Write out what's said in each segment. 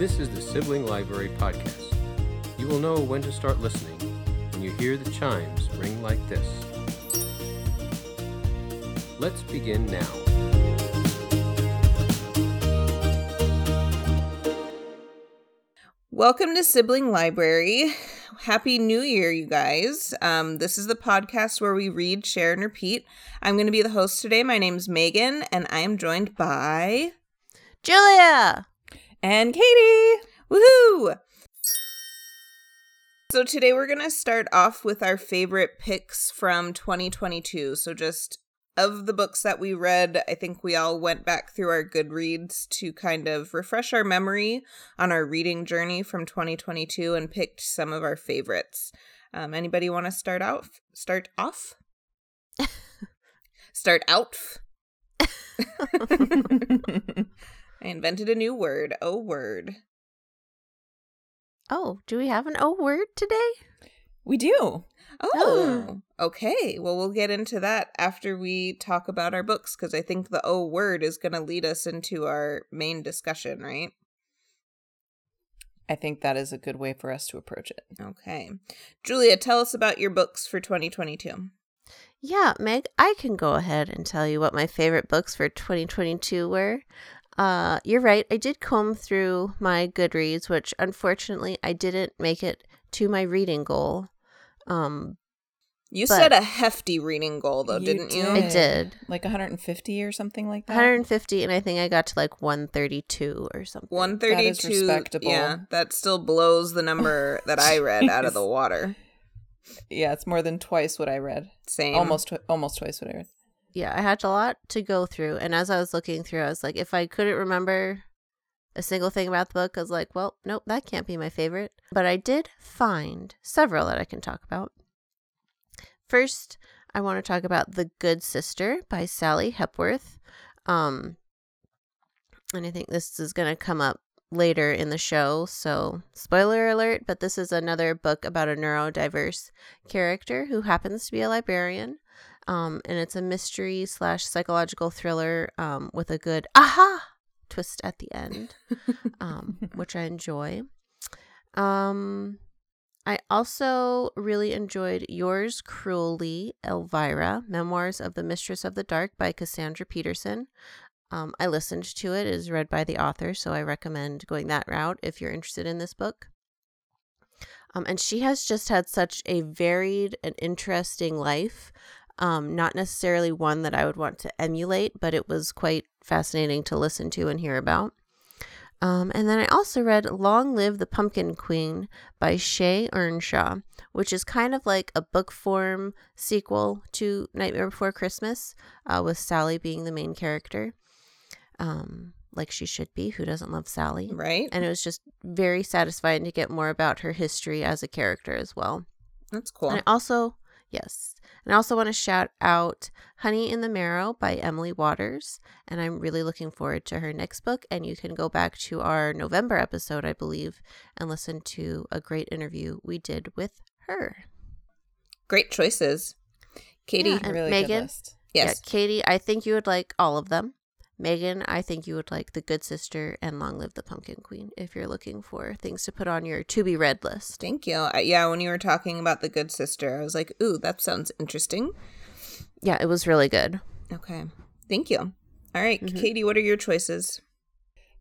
This is the Sibling Library Podcast. You will know when to start listening when you hear the chimes ring like this. Let's begin now. Welcome to Sibling Library. Happy New Year, you guys. Um, this is the podcast where we read, share, and repeat. I'm going to be the host today. My name's Megan, and I am joined by Julia and Katie. Woohoo! So today we're going to start off with our favorite picks from 2022. So just of the books that we read, I think we all went back through our Goodreads to kind of refresh our memory on our reading journey from 2022 and picked some of our favorites. Um, anybody want to start out? Start off? start out? I invented a new word. Oh, word. Oh, do we have an O word today? We do. Oh. oh, okay. Well, we'll get into that after we talk about our books because I think the O word is going to lead us into our main discussion, right? I think that is a good way for us to approach it. Okay. Julia, tell us about your books for 2022. Yeah, Meg, I can go ahead and tell you what my favorite books for 2022 were. Uh, you're right. I did comb through my Goodreads, which unfortunately I didn't make it to my reading goal. Um, You But- set a hefty reading goal, though, You didn't you? I did. Like 150 or something like that. 150, and I think I got to like 132 or something. 132. respectable. Yeah, that still blows the number that I read out of the water. Yeah, it's more than twice what I read. Same. Almost twi- almost twice what I read. Yeah, I had a lot to go through. And as I was looking through, I was like, if I couldn't remember a single thing about the book, I was like, well, nope, that can't be my favorite. But I did find several that I can talk about. First, I want to talk about The Good Sister by Sally Hepworth. Um, and I think this is going to come up later in the show. So, spoiler alert, but this is another book about a neurodiverse character who happens to be a librarian um, and it's a mystery slash psychological thriller um, with a good aha twist at the end, um, which I enjoy. Um, I also really enjoyed Yours Cruelly, Elvira, Memoirs of the Mistress of the Dark by Cassandra Peterson. Um, I listened to it, it is read by the author, so I recommend going that route if you're interested in this book. Um, and she has just had such a varied and interesting life um, not necessarily one that I would want to emulate, but it was quite fascinating to listen to and hear about. Um, and then I also read Long Live the Pumpkin Queen by Shea Ernshaw, which is kind of like a book form sequel to Nightmare Before Christmas, uh, with Sally being the main character. Um, like she should be. Who doesn't love Sally? right? And it was just very satisfying to get more about her history as a character as well. That's cool. And I also, yes, and I also want to shout out Honey in the Marrow by Emily Waters. And I'm really looking forward to her next book. And you can go back to our November episode, I believe, and listen to a great interview we did with her. Great choices. Katie, Yeah, and really Megan? yes. Yeah, Katie, I think you would like all of them. Megan, I think you would like The Good Sister and Long Live the Pumpkin Queen if you're looking for things to put on your to be read list. Thank you. I, yeah, when you were talking about the good sister, I was like, "Ooh, that sounds interesting." Yeah, it was really good. Okay. Thank you. All right, Mhm. Katie, what are your choices?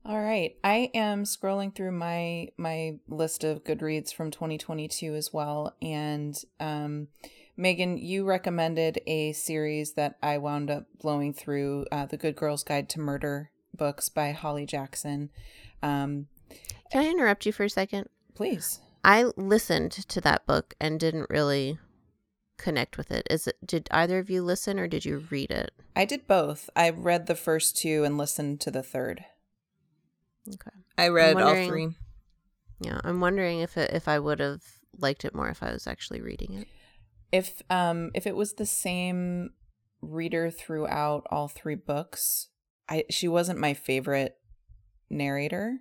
All right. I am scrolling through my my list of Goodreads from 2022 as well and um Megan, you recommended a series that I wound up blowing through, uh, The Good Girl's Guide to Murder books by Holly Jackson. Um, Can I interrupt you for a second? please. I listened to that book and didn't really connect with it. Is it did either of you listen or did you read it? I did both. I read the first two and listened to the third. Okay. I read all three. Yeah, I'm wondering if it, if I would have liked it more if I was actually reading it. If um if it was the same reader throughout all three books, I she wasn't my favorite narrator.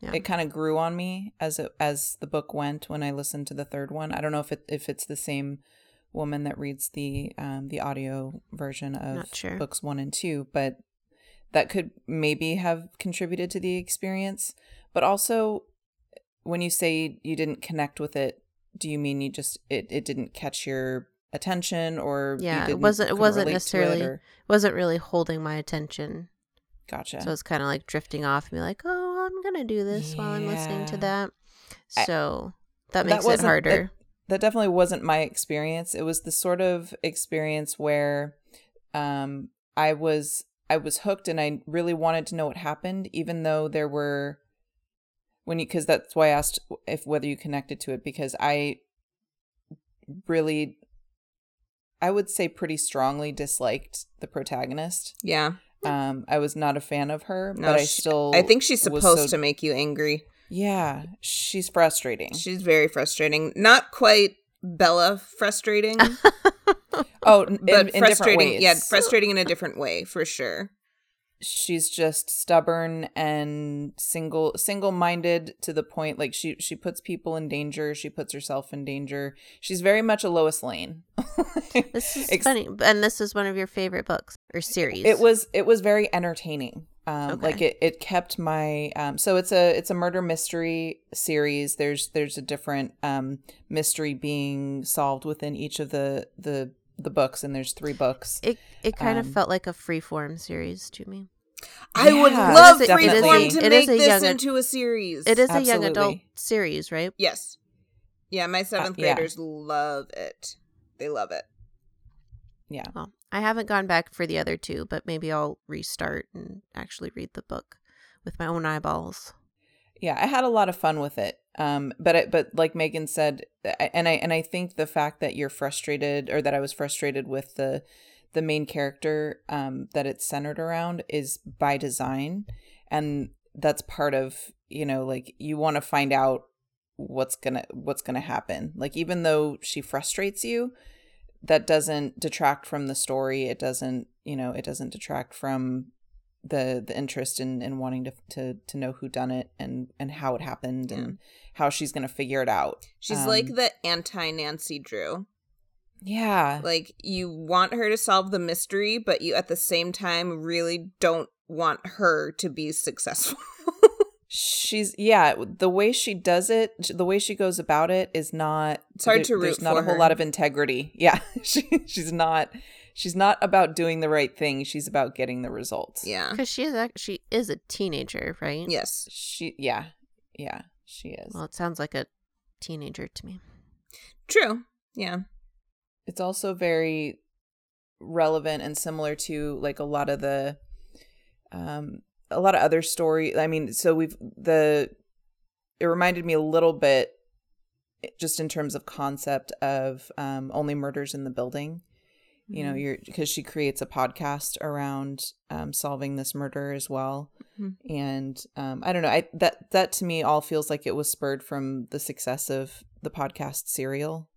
Yeah. It kind of grew on me as it, as the book went when I listened to the third one. I don't know if it if it's the same woman that reads the um the audio version of sure. books 1 and 2, but that could maybe have contributed to the experience. but also when you say you didn't connect with it, do you mean you just it, it didn't catch your attention or Yeah, it didn't- wasn't- it wasn't necessarily- or- Wasn't really holding my attention. gotcha. So it's kind of like drifting off and be like, oh, I'm going to do this while I'm listening to that. So that That makes it harder. That, that definitely wasn't my experience. It was the sort of experience where um I was I was hooked and I really wanted to know what happened even though there were when you cuz that's why I asked if whether you connected to it because I really I would say pretty strongly disliked the protagonist. Yeah. Um I was not a fan of her, No, but I she- still I think she's supposed so- to make you angry. Yeah, she's frustrating. She's very frustrating. Not quite Bella frustrating, oh, in, but in frustrating. Yeah, frustrating in a different way for sure. She's just stubborn and single single-minded to the point like she she puts people in danger she puts herself in danger she's very much a lois lane this is Ex- funny. And this is one of your favorite books or series. it was it was very entertaining um Okay. like it it kept my um so it's a it's a murder mystery series there's there's a different um mystery being solved within each of the the the books and there's three books It, it kind of um, felt like a freeform series to me. I would love it is a- Freeform a- to it make is a this young into a series. It is a young adult series, right? Yes. Yeah, my seventh yeah. graders love it. They love it. yeah Well, I haven't gone back for the other two, but maybe I'll restart and actually read the book with my own eyeballs. yeah i had a lot of fun with it um but I, but like megan said and i and i think the fact that you're frustrated or that i was frustrated with the the main character um that it's centered around is by design. And that's part of you know like you want to find out what's gonna what's gonna happen. Like even though she frustrates you that doesn't detract from the story. It doesn't you know it doesn't detract from the the interest in in wanting to to to know who done it and and how it happened and how she's gonna figure it out She's Um, like the anti Nancy Drew. yeah Like you want her to solve the mystery, but you at the same time really don't want her to be successful. she's yeah the way she does it the way she goes about it is not It's hard there- to root there's not a whole her. lot of integrity yeah she, she's not she's not about doing the right thing she's about getting the results yeah. Because she is ac- she is a teenager, right? Yes. she yeah yeah she is Well, it sounds like a teenager to me. True. Yeah. it's also very relevant and similar to like a lot of the um a lot of other story i mean so we've the it reminded me a little bit just in terms of concept of um only murders in the building you know Mhm. you're because she creates a podcast around um solving this murder as well Mhm. and um i don't know i that that to me all feels like it was spurred from the success of the podcast serial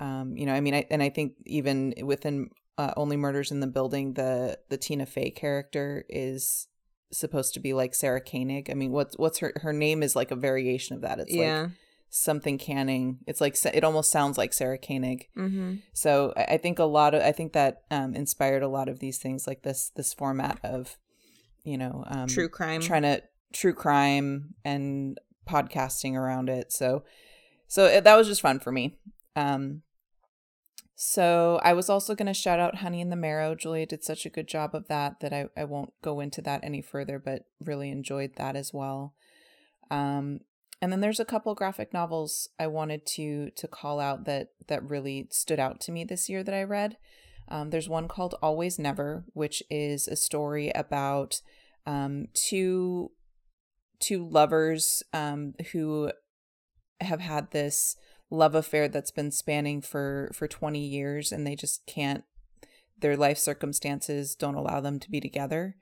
um you know i mean I, and i think even within uh, only murders in the building the the tina fey character is supposed to be like sarah koenig i mean what's what's her her name is like a variation of that it's yeah. like something canning it's like it almost sounds like sarah koenig mm-hmm. so I think a lot of I think that um, inspired a lot of these things like this this format of you know um, True crime. trying to true crime and podcasting around it. So so it, that was just fun for me. Um, so I was also going to shout out Honey in the Marrow. Julia did such a good job of that that I, I won't go into that any further, but really enjoyed that as well. Um, and then there's a couple graphic novels I wanted to to call out that that really stood out to me this year that I read. Um, there's one called Always Never, which is a story about um, two two lovers um, who have had this love affair that's been spanning for for 20 years and they just can't their life circumstances don't allow them to be together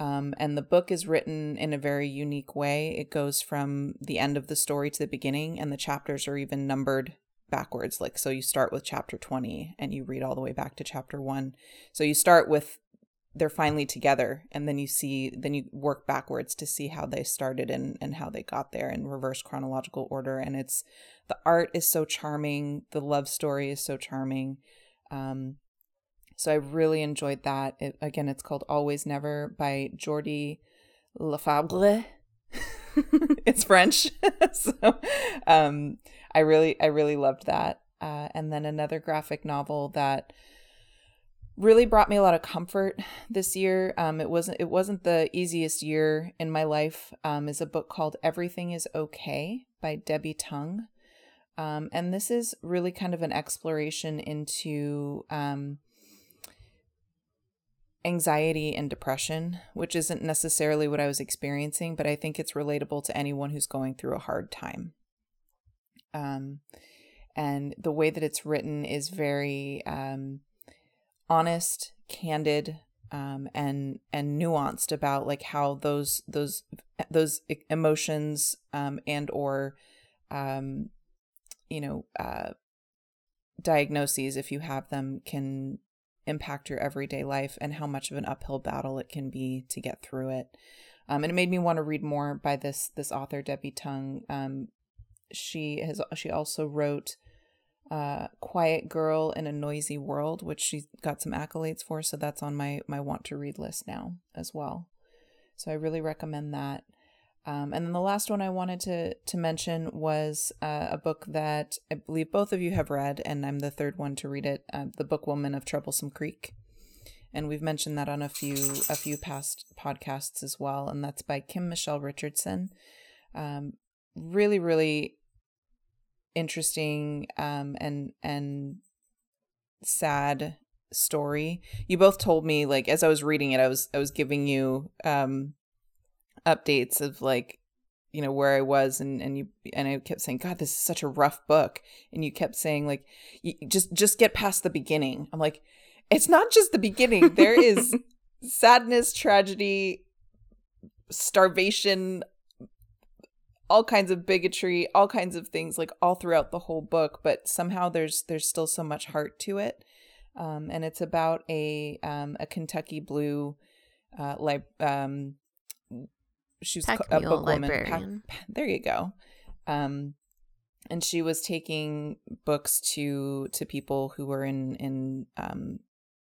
um, and the book is written in a very unique way. It goes from the end of the story to the beginning and the chapters are even numbered backwards. Like so you start with chapter 20 and you read all the way back to chapter 1 so you start with they're finally together and then you see then you work backwards to see how they started and and how they got there in reverse chronological order. And it's the art is so charming. The love story is so charming. Um so i really enjoyed that it, again it's called always never by jordi lafebre it's French. so um, I really, I really loved that. Uh, and then another graphic novel that really brought me a lot of comfort this year. Um, it wasn't, it wasn't the easiest year in my life. Um, is a book called Everything Is Okay by Debbie Tung. Um, and this is really kind of an exploration into um, anxiety and depression, which isn't necessarily what I was experiencing, but I think it's relatable to anyone who's going through a hard time. Um, and the way that it's written is very um, honest, candid, um, and and nuanced about like how those those those emotions um, and or um, you know uh, diagnoses, if you have them, can impact your everyday life and how much of an uphill battle it can be to get through it. Um, and it made me want to read more by this this author Debbie Tung. Um, she has she also wrote uh, "Quiet Girl in a Noisy World," which she got some accolades for. So that's on my my want to read list now as well. So I really recommend that. Um, and then the last one I wanted to to mention was uh, a book that I believe both of you have read, and I'm the third one to read it. Uh, the Book Woman of Troublesome Creek, and we've mentioned that on a few a few past podcasts as well. And that's by Kim Michele Richardson. Um, really, really interesting um, and and sad story. You both told me like as I was reading it, I was I was giving you um updates of like you know where I was and and you and I kept saying god this is such a rough book and you kept saying like just just get past the beginning. I'm like it's not just the beginning. There is sadness, tragedy, starvation, all kinds of bigotry, all kinds of things like all throughout the whole book, but somehow there's there's still so much heart to it. Um, and it's about a um, a Kentucky Blue uh, like um, she was Pack a mule book woman. librarian. there you go. Um, and she was taking books to to people who were in in um,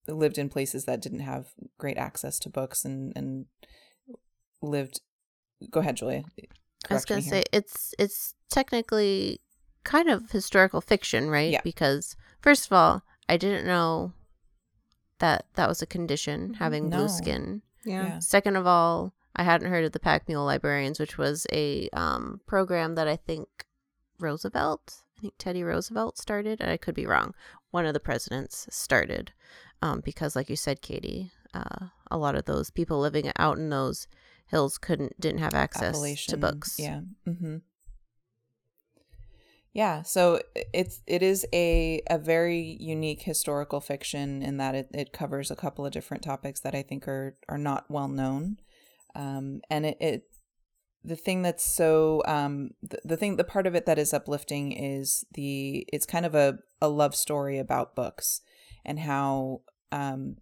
lived in places that didn't have great access to books and and lived. Go ahead, Julia. I was gonna say it's it's technically kind of historical fiction, right? Yeah. Because first of all, I didn't know that that was a condition having No. blue skin. Yeah. Yeah. Second of all, I hadn't heard of the Pack Mule Librarians, which was a um, program that I think Roosevelt, I think Teddy Roosevelt started. and I could be wrong. One of the presidents started um, because, like you said, Katie, uh, a lot of those people living out in those hills couldn't didn't have access to books. Yeah. Mm-hmm. Yeah. So it's it is a a very unique historical fiction in that it, it covers a couple of different topics that I think are are not well known, um, and it, it the thing that's so um the, the thing the part of it that is uplifting is the it's kind of a a love story about books and how um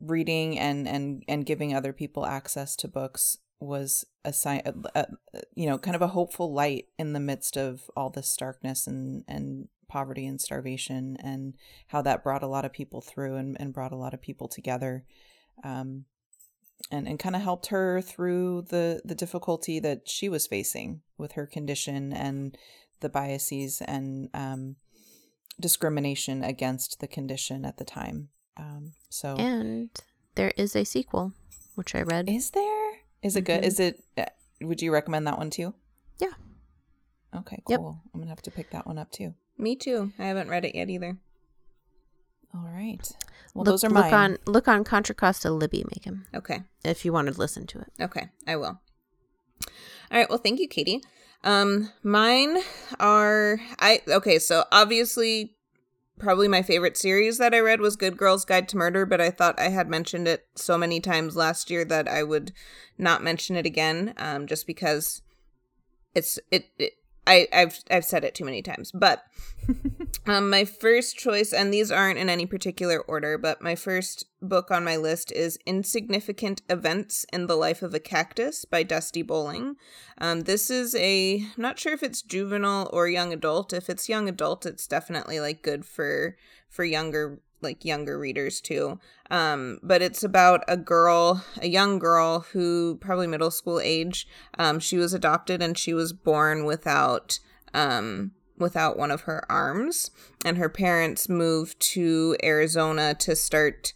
reading and and and giving other people access to books was a sign you know kind of a hopeful light in the midst of all this starkness and and poverty and starvation and how that brought a lot of people through and, and brought a lot of people together um and and kind of helped her through the the difficulty that she was facing with her condition and the biases and um discrimination against the condition at the time um so And there is a sequel, which I read. is there? Is it good? Mhm. Is it? Uh, would you recommend that one too? Yeah. Okay, Yep. cool. I'm gonna have to pick that one up too. Me too. I haven't read it yet either. All right. Well, look, those are look mine. on look on Contra Costa Libby, make him Okay. if you wanted to listen to it. Okay, I will. All right, well, thank you, Katie. Um, mine are I okay, so obviously probably my favorite series that I read was Good Girls Guide to Murder, but I thought I had mentioned it so many times last year that I would not mention it again, um, just because it's it, it I, I've I've said it too many times. But um, my first choice, and these aren't in any particular order, but my first book on my list is Insignificant Events in the Life of a Cactus by Dusty Bowling. Um, this is a I'm not sure if it's juvenile or young adult. If it's young adult, it's definitely like good for for younger like younger readers too. Um, but it's about a girl, a young girl who probably middle school age. Um, she was adopted and she was born without um without one of her arms, and her parents moved to Arizona to start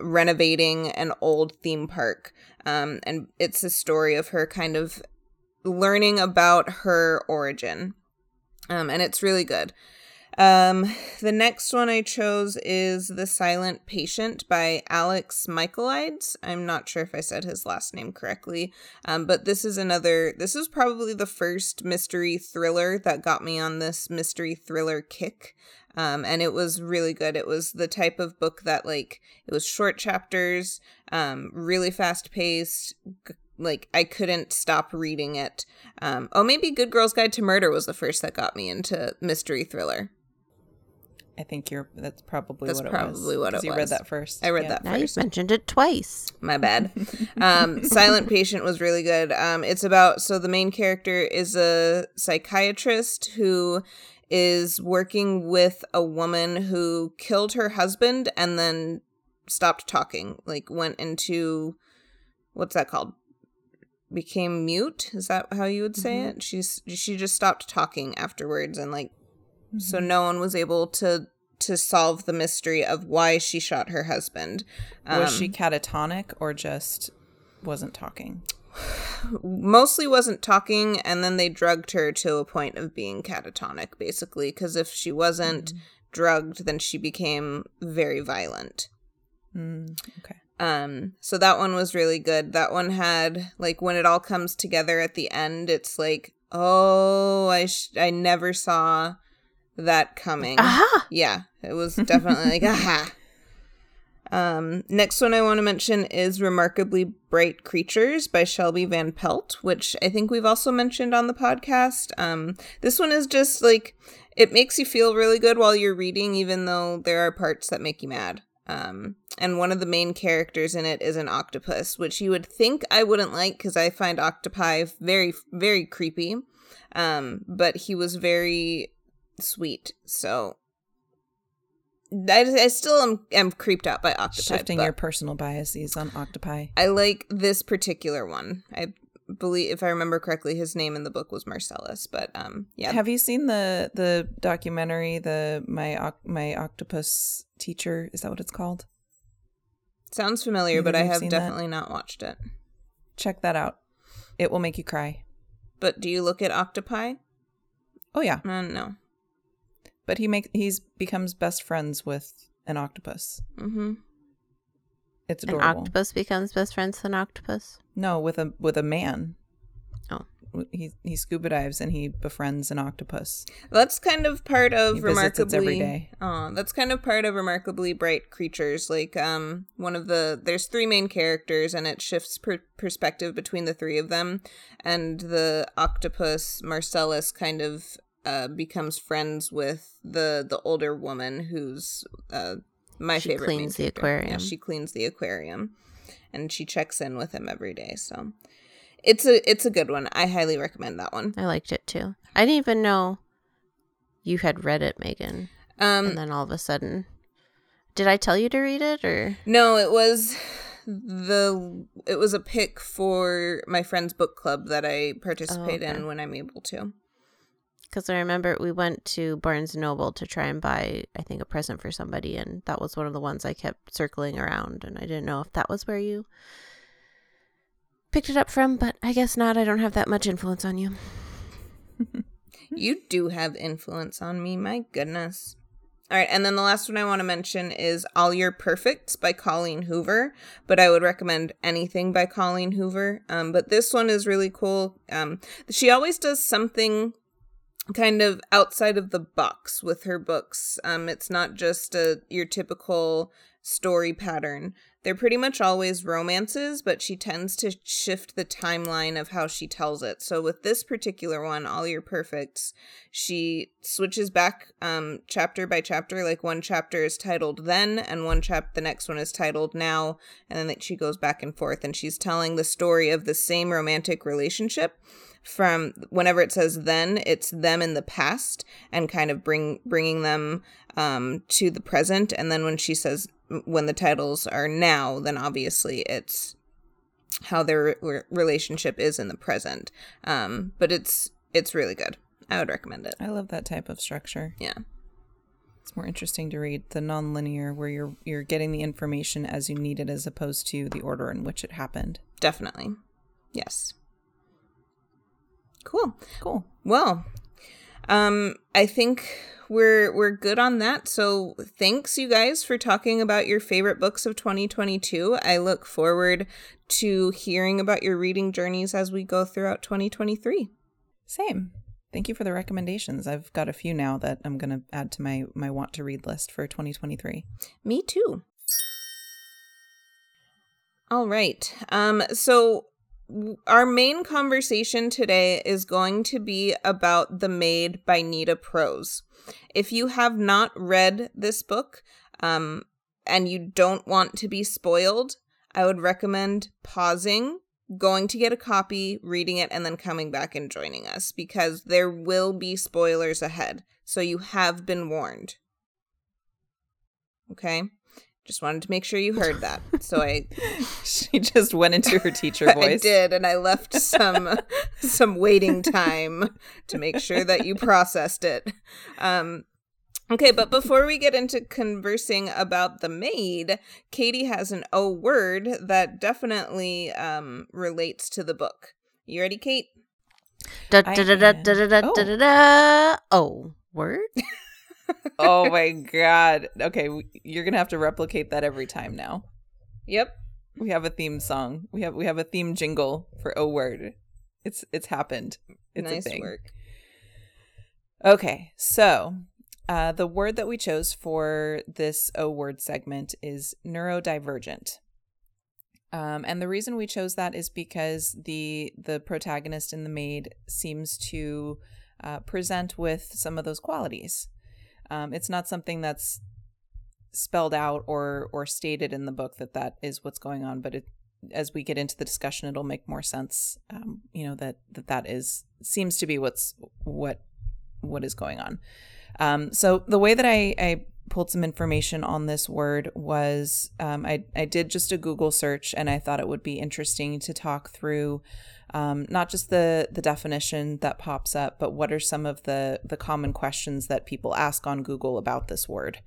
renovating an old theme park. Um, and it's a story of her kind of learning about her origin. Um, and it's really good. Um, the next one I chose is The Silent Patient by Alex Michaelides. I'm not sure if I said his last name correctly, um, but this is another, this is probably the first mystery thriller that got me on this mystery thriller kick. Um, and it was really good. It was the type of book that, like, it was short chapters, um, really fast paced, g- like I couldn't stop reading it. Um, oh, maybe Good Girl's Guide to Murder was the first that got me into mystery thriller. I think you're. That's probably That's what it probably was. what 'cause it you was. read that first. I read Yeah. that Now you've mentioned it twice. My bad. Um, Silent Patient was really good. Um, it's about so the main character is a psychiatrist who is working with a woman who killed her husband and then stopped talking. Like went into what's that called? Became mute. Is that how you would say Mhm. it? She's she just stopped talking afterwards and like so Mhm. no one was able to to solve the mystery of why she shot her husband. was she Um, catatonic or just wasn't talking? mostly wasn't talking and then they drugged her to a point of being catatonic basically because if she wasn't drugged then she became very violent Mm, okay. um so that one was really good that one had like when it all comes together at the end it's like oh i sh- i never saw that coming. Aha! yeah it was definitely like aha! Um next one i want to mention is remarkably bright creatures by shelby van pelt which i think we've also mentioned on the podcast. Um this one is just like it makes you feel really good while you're reading even though there are parts that make you mad. Um and one of the main characters in it is an octopus which you would think i wouldn't like because i find octopi very very creepy. Um but he was very sweet so I, I still am, am creeped out by octopi. Shifting your personal biases on octopi. I like this particular one. I believe, if I remember correctly, his name in the book was Marcellus. But um, yeah, Have you seen the the documentary, the my my octopus teacher? Is that what it's called? sounds familiar, Either but I have seen that? definitely not watched it. Check that out. It will make you cry. But do you look at octopi? Oh yeah, Uh, no. But he make he's becomes best friends with an octopus. Mm-hmm. It's An octopus becomes best friends with an octopus. No, with a with a man. Oh. He he scuba dives and he befriends an octopus. That's kind of part of He remarkably. every day. That's kind of part of remarkably bright creatures. Like um, one of the there's three main characters, and it shifts per- perspective between the three of them. And the octopus Marcellus kind of uh becomes friends with the the older woman who's uh my She favorite. main cleans the aquarium. Yeah, she cleans the aquarium, and she checks in with him every day. So. It's a it's a good one. I highly recommend that one. I liked it too. I didn't even know you had read it, Megan. Um, and then all of a sudden, did I tell you to read it or? No, it was the it was a pick for my friend's book club that I participate Oh, okay. in when I'm able to. Because I remember we went to Barnes and Noble to try and buy, I think, a present for somebody, and that was one of the ones I kept circling around, and I didn't know if that was where you picked it up from, but I guess not. I don't have that much influence on you. You do have influence on me, my goodness. All right, and then the last one I want to mention is All Your Perfects by Colleen Hoover, but I would recommend anything by Colleen Hoover. Um, but this one is really cool. Um, she always does something kind of outside of the box with her books. Um, it's not just a your typical story pattern. They're pretty much always romances, but she tends to shift the timeline of how she tells it. So with this particular one, All Your Perfects, she switches back um chapter by chapter. Like one chapter is titled Then and one chap the next one is titled Now, and then she goes back and forth and she's telling the story of the same romantic relationship from whenever it says then it's them in the past and kind of bring bringing them um to the present. And then when she says when the titles are now then obviously it's how their re- relationship is in the present. Um but it's it's really good. I would recommend it. I love that type of structure. yeah. It's more interesting to read the non-linear where you're you're getting the information as you need it as opposed to the order in which it happened. definitely. Yes cool Cool. Well, um, I think we're we're good on that. So thanks you guys for talking about your favorite books of 2022. I look forward to hearing about your reading journeys as we go throughout 2023. Same. Thank you for the recommendations. I've got a few now that I'm going to add to my my want to read list for 2023. Me too. All right. Um so our main conversation today is going to be about The Maid by Nita Prose. If you have not read this book um and you don't want to be spoiled, I would recommend pausing, going to get a copy, reading it and then coming back and joining us because there will be spoilers ahead. So you have been warned. Okay? Just wanted to make sure you heard that. So I she just went into her teacher voice. I did, and I left some some waiting time to make sure that you processed it. Um, okay, but before we get into conversing about the maid, Katie has an O word that definitely um, relates to the book. You ready, Kate? Da da da da da da da Oh. da da da. Oh, word? Oh my god. Okay, you're going to have to replicate that every time now. Yep. We have a theme song. We have we have a theme jingle for O word. It's it's happened. It's nice a thing. work. Okay, so uh, the word that we chose for this O word segment is neurodivergent. Um, and the reason we chose that is because the the protagonist in the maid seems to uh, present with some of those qualities. Um, it's not something that's spelled out or or stated in the book that that is what's going on, but it as we get into the discussion, it'll make more sense. Um, you know that that that is seems to be what's what what is going on. Um, so the way that I, I pulled some information on this word was um, I, I did just a Google search and I thought it would be interesting to talk through um, not just the the definition that pops up, but what are some of the the common questions that people ask on Google about this word.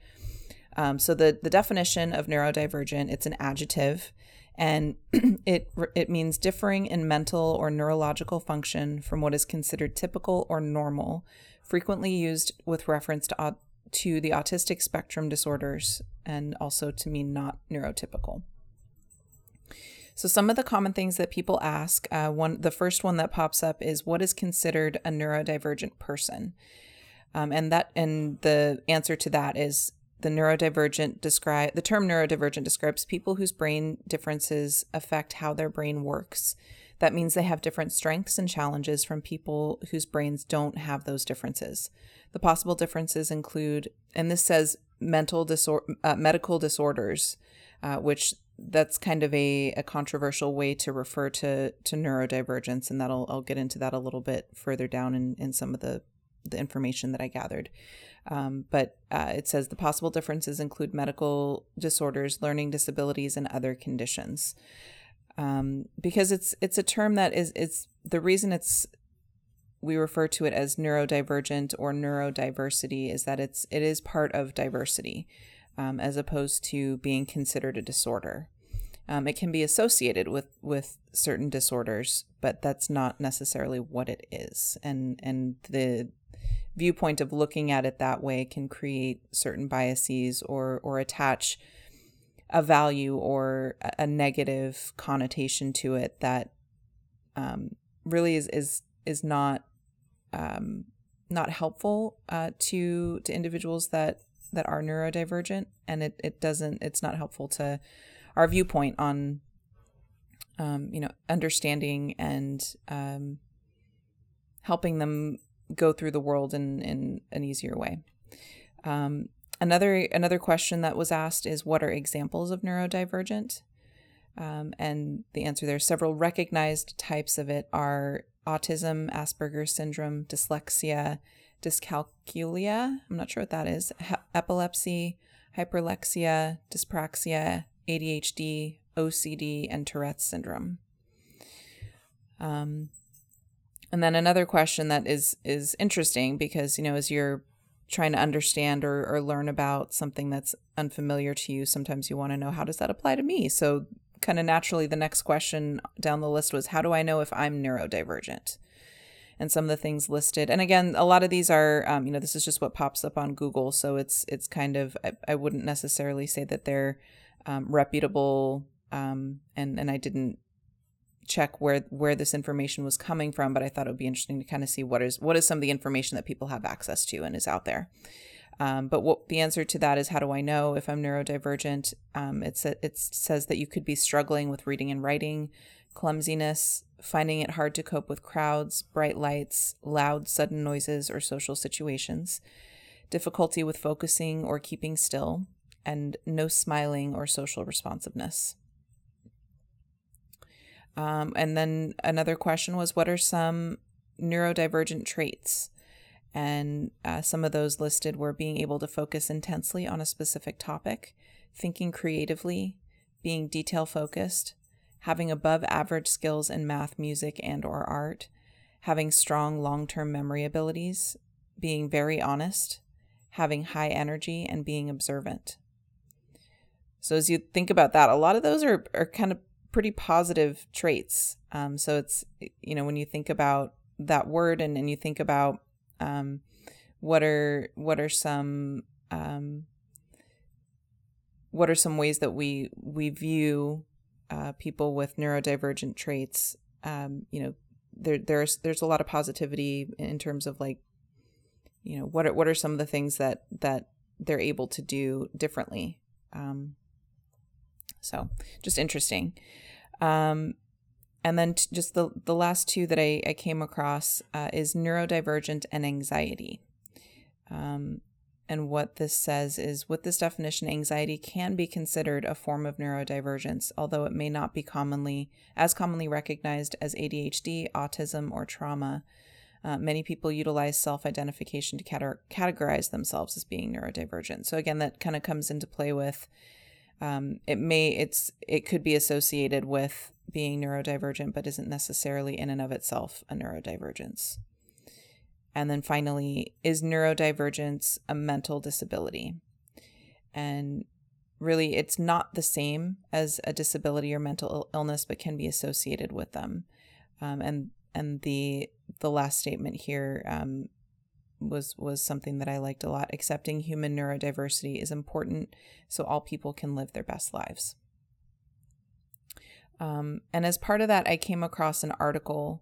Um, so the the definition of neurodivergent it's an adjective, and it it means differing in mental or neurological function from what is considered typical or normal, frequently used with reference to to the autistic spectrum disorders, and also to mean not neurotypical. So some of the common things that people ask, uh, one the first one that pops up is what is considered a neurodivergent person, um, and that and the answer to that is the neurodivergent describe the term neurodivergent describes people whose brain differences affect how their brain works. That means they have different strengths and challenges from people whose brains don't have those differences. The possible differences include, and this says mental disor- uh, medical disorders, uh, which that's kind of a, a controversial way to refer to to neurodivergence, and that'll I'll get into that a little bit further down in, in some of the the information that I gathered. Um, but uh, it says the possible differences include medical disorders, learning disabilities, and other conditions. Um, because it's it's a term that is it's the reason it's we refer to it as neurodivergent or neurodiversity is that it's it is part of diversity um, as opposed to being considered a disorder. Um, it can be associated with with certain disorders, but that's not necessarily what it is. And and the viewpoint of looking at it that way can create certain biases or or attach a value or a- negative connotation to it that um, really is is is not um, not helpful uh, to to individuals that that are neurodivergent, and it it doesn't it's not helpful to our viewpoint on um, you know understanding and um, helping them go through the world in in an easier way. Um, another another question that was asked is what are examples of neurodivergent? Um, and the answer there several recognized types of it are autism, Asperger's syndrome, dyslexia, dyscalculia. I'm not sure what that is. H- epilepsy, hyperlexia, dyspraxia, ADHD, OCD, and Tourette's syndrome. Um, and then another question that is is interesting because you know as you're trying to understand or, or learn about something that's unfamiliar to you, sometimes you want to know how does that apply to me. So kind of naturally, the next question down the list was how do I know if I'm neurodivergent? And some of the things listed, and again, a lot of these are, um, you know, this is just what pops up on Google, so it's it's kind of I, I wouldn't necessarily say that they're um, reputable, um, and and I didn't check where where this information was coming from, but I thought it would be interesting to kind of see what is what is some of the information that people have access to and is out there. Um, but what the answer to that is how do I know if I'm neurodivergent? Um, it says that you could be struggling with reading and writing, clumsiness, finding it hard to cope with crowds, bright lights, loud, sudden noises, or social situations, difficulty with focusing or keeping still, and no smiling or social responsiveness. Um, and then another question was what are some neurodivergent traits? And uh, some of those listed were being able to focus intensely on a specific topic, thinking creatively, being detail focused, having above average skills in math, music, and or art, having strong long-term memory abilities, being very honest, having high energy and being observant. So as you think about that, a lot of those are are kind of pretty positive traits. Um, so it's you know when you think about that word and, and you think about um, what are what are some um, what are some ways that we we view uh, people with neurodivergent traits? Um, you know, there there's there's a lot of positivity in terms of like, you know, what are what are some of the things that that they're able to do differently. Um, so just interesting. Um, and then t- just the, the last two that I, I came across uh, is neurodivergent and anxiety. Um, and what this says is with this definition, anxiety can be considered a form of neurodivergence, although it may not be commonly as commonly recognized as ADHD, autism, or trauma. Uh, many people utilize self identification to categorize themselves as being neurodivergent. So, again, that kind of comes into play with um, it may it's it could be associated with being neurodivergent but isn't necessarily in and of itself a neurodivergence and then finally is neurodivergence a mental disability and really it's not the same as a disability or mental illness but can be associated with them um, and and the the last statement here um, was was something that I liked a lot. Accepting human neurodiversity is important so all people can live their best lives. Um, and as part of that, I came across an article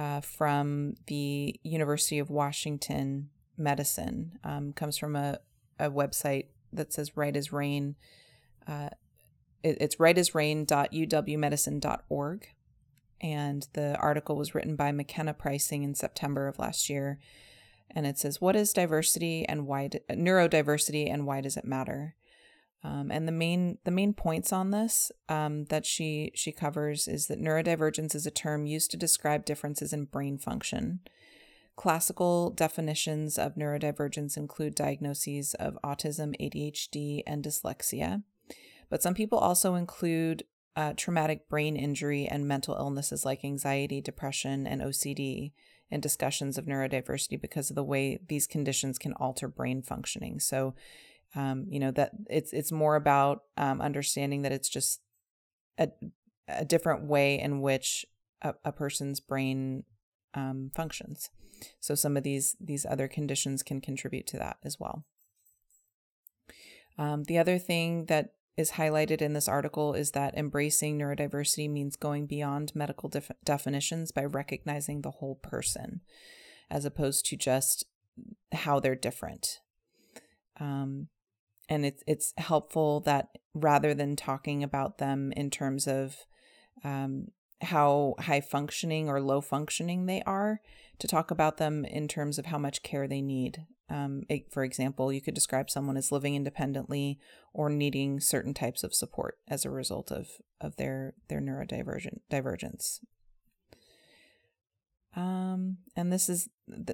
uh, from the University of Washington Medicine. Um, comes from a, a website that says "Right as Rain." Uh, it, it's rightasrain.uwmedicine.org, and the article was written by McKenna Princing in September of last year and it says, "What is diversity and why neurodiversity and why does it matter?" Um, and the main the main points on this um, that she she covers is that neurodivergence is a term used to describe differences in brain function. Classical definitions of neurodivergence include diagnoses of autism, ADHD, and dyslexia, but some people also include uh, traumatic brain injury and mental illnesses like anxiety, depression, and OCD in discussions of neurodiversity because of the way these conditions can alter brain functioning. So, um, you know that it's it's more about um, understanding that it's just a a different way in which a, a person's brain um, functions. So some of these these other conditions can contribute to that as well. Um, the other thing that is highlighted in this article is that embracing neurodiversity means going beyond medical def- definitions by recognizing the whole person as opposed to just how they're different. Um, and it's it's helpful that rather than talking about them in terms of um, how high functioning or low functioning they are, to talk about them in terms of how much care they need. Um, it, for example, you could describe someone as living independently or needing certain types of support as a result of of their their neurodivergent divergence. Um, and this is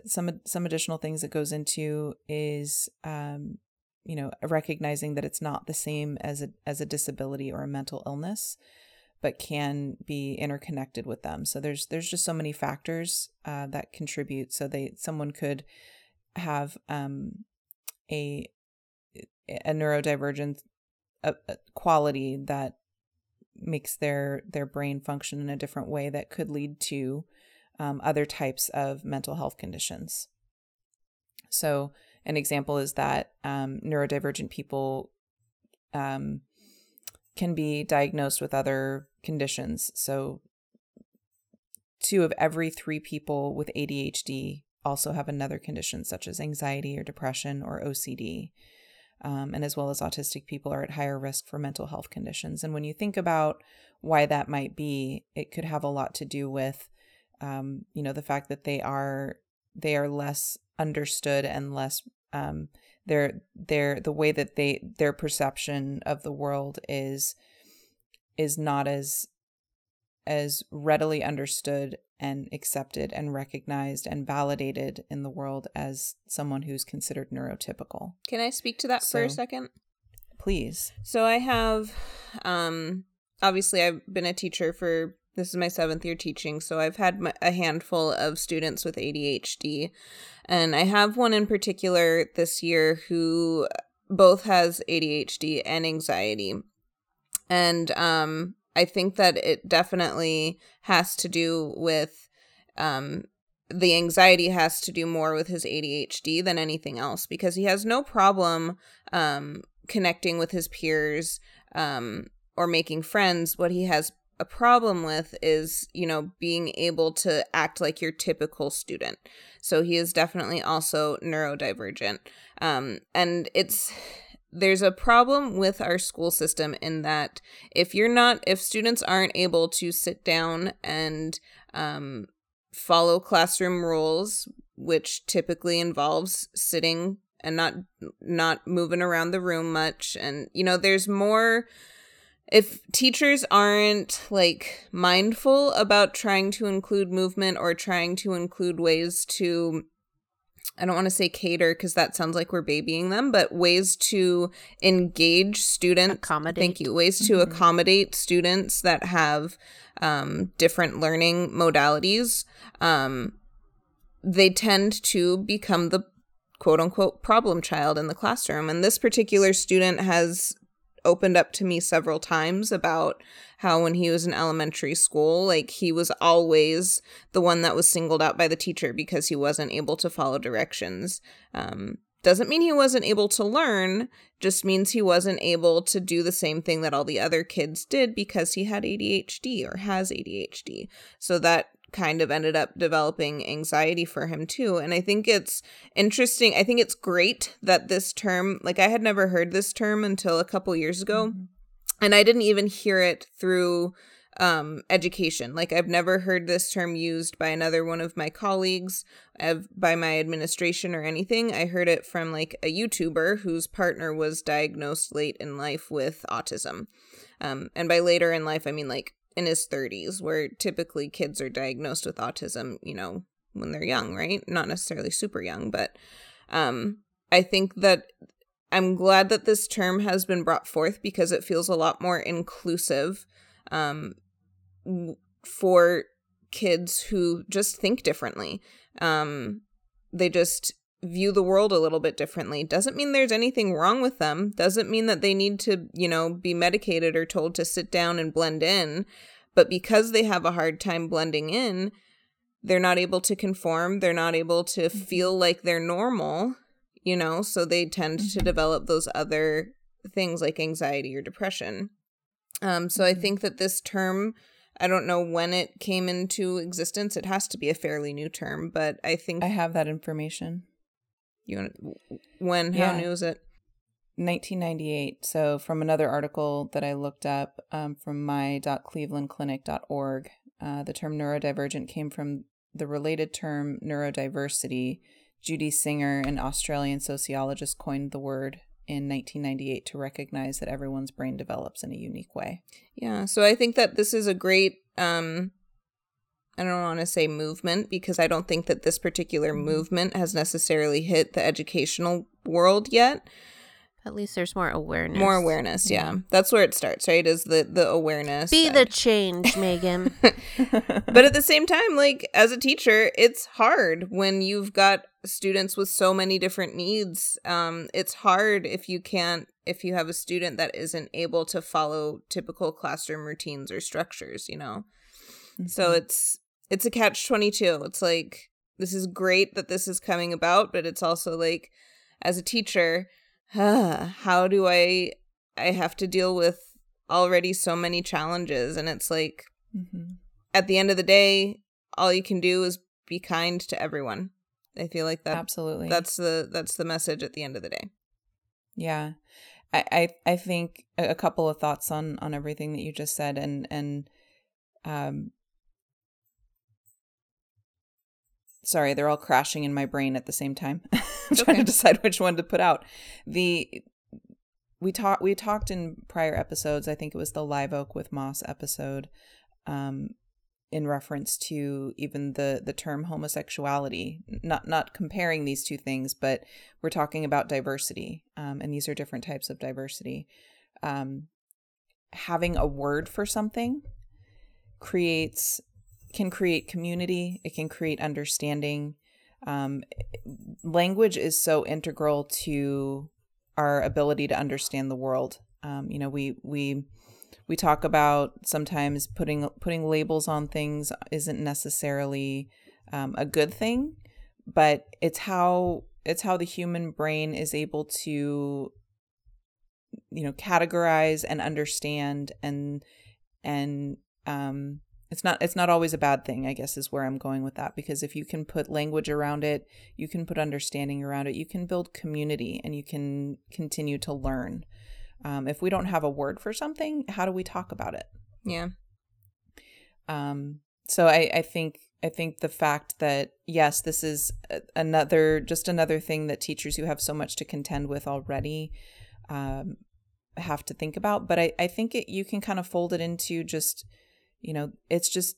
some some additional things that goes into is um, you know recognizing that it's not the same as a as a disability or a mental illness but can be interconnected with them. So there's there's just so many factors uh, that contribute. So they someone could have um, a a neurodivergent quality that makes their their brain function in a different way that could lead to um, other types of mental health conditions. So an example is that um, neurodivergent people um, can be diagnosed with other conditions. So, two of every three people with ADHD also have another condition, such as anxiety or depression or OCD. Um, and as well as autistic people are at higher risk for mental health conditions. And when you think about why that might be, it could have a lot to do with, um, you know, the fact that they are they are less understood and less um, their their the way that they their perception of the world is is not as as readily understood and accepted and recognized and validated in the world as someone who's considered neurotypical. Can I speak to that so, for a second? Please. So I have um obviously I've been a teacher for this is my seventh year teaching, so I've had my, a handful of students with ADHD. And I have one in particular this year who both has ADHD and anxiety. And um, I think that it definitely has to do with um, the anxiety has to do more with his ADHD than anything else because he has no problem um, connecting with his peers um, or making friends. What he has a problem with is, you know, being able to act like your typical student. So he is definitely also neurodivergent. Um, and it's there's a problem with our school system in that if you're not if students aren't able to sit down and um, follow classroom rules which typically involves sitting and not not moving around the room much and you know there's more if teachers aren't like mindful about trying to include movement or trying to include ways to I don't want to say cater because that sounds like we're babying them, but ways to engage students. Accommodate. Thank you. Ways to mm-hmm. accommodate students that have um, different learning modalities. Um, they tend to become the quote unquote problem child in the classroom. And this particular student has opened up to me several times about how when he was in elementary school, like he was always the one that was singled out by the teacher because he wasn't able to follow directions. Um, doesn't mean he wasn't able to learn, just means he wasn't able to do the same thing that all the other kids did because he had ADHD or has ADHD. So that kind of ended up developing anxiety for him too. And I think it's interesting. I think it's great that this term, like I had never heard this term until a couple years ago. Mm-hmm. And I didn't even hear it through um, education. Like I've never heard this term used by another one of my colleagues, I've, by my administration or anything. I heard it from like a YouTuber whose partner was diagnosed late in life with autism. Um, and by later in life, I mean like in his 30s, where typically kids are diagnosed with autism, you know, when they're young, right? Not necessarily super young, but um, I think that I'm glad that this term has been brought forth because it feels a lot more inclusive um, for kids who just think differently. Um, they just view the world a little bit differently. Doesn't mean there's anything wrong with them. Doesn't mean that they need to, you know, be medicated or told to sit down and blend in. But because they have a hard time blending in, they're not able to conform. They're not able to mm-hmm. feel like they're normal, you know, so they tend to mm-hmm. develop those other things like anxiety or depression. Um, so I mm-hmm. think that this term, I don't know when it came into existence. It has to be a fairly new term, but I think I have that information. You want when? How yeah. new is it? 1998. So, from another article that I looked up um, from my.clevelandclinic.org, uh, the term neurodivergent came from the related term neurodiversity. Judy Singer, an Australian sociologist, coined the word in 1998 to recognize that everyone's brain develops in a unique way. Yeah, so I think that this is a great um I don't want to say movement because I don't think that this particular Mm-hmm. movement has necessarily hit the educational world yet. At least there's more awareness. More awareness, yeah. That's where it starts, right? Is the the awareness. Be side. the change, Megan. but at the same time, like as a teacher, it's hard when you've got students with so many different needs. Um, it's hard if you can't if you have a student that isn't able to follow typical classroom routines or structures, you know. So it's it's a catch 22. It's like this is great that this is coming about, but it's also like as a teacher, how do I I have to deal with already so many challenges and it's like hmm at the end of the day, all you can do is be kind to everyone. I feel like that Absolutely. that's the that's the message at the end of the day. Yeah. I, I I think a couple of thoughts on on everything that you just said and and um sorry, they're all crashing in my brain at the same time. I'm trying Okay. to decide which one to put out. The we talked we talked in prior episodes, I think it was the Live Oak with Moss episode, um, in reference to even the the term homosexuality. Not not comparing these two things, but we're talking about diversity, um, and these are different types of diversity. Um, having a word for something creates can create community. It can create understanding. Um, language is so integral to our ability to understand the world. Um, you know, we we we talk about sometimes putting putting labels on things isn't necessarily um, a good thing, but it's how it's how the human brain is able to you know categorize and understand and and um it's not it's not always a bad thing i guess is where i'm going with that because if you can put language around it you can put understanding around it you can build community and you can continue to learn um, if we don't have a word for something how do we talk about it Yeah. um, so I, I think I think the fact that yes, this is another just another thing that teachers who have so much to contend with already um, have to think about. But I, I think it, you can kind of fold it into just you know it's just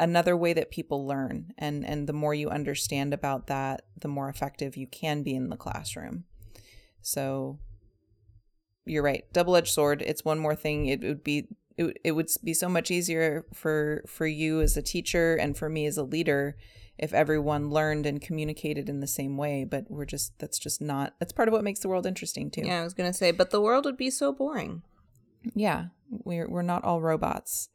another way that people learn. And and the more you understand about that the more effective you can be in the classroom. So you're right. Double-edged sword. It's one more thing. It would be it, it would be so much easier for for you as a teacher and for me as a leader if everyone learned and communicated in the same way. But we're just that's just not that's part of what makes the world interesting too. Yeah, I was gonna say, but the world would be so boring. yeah. We're we're not all robots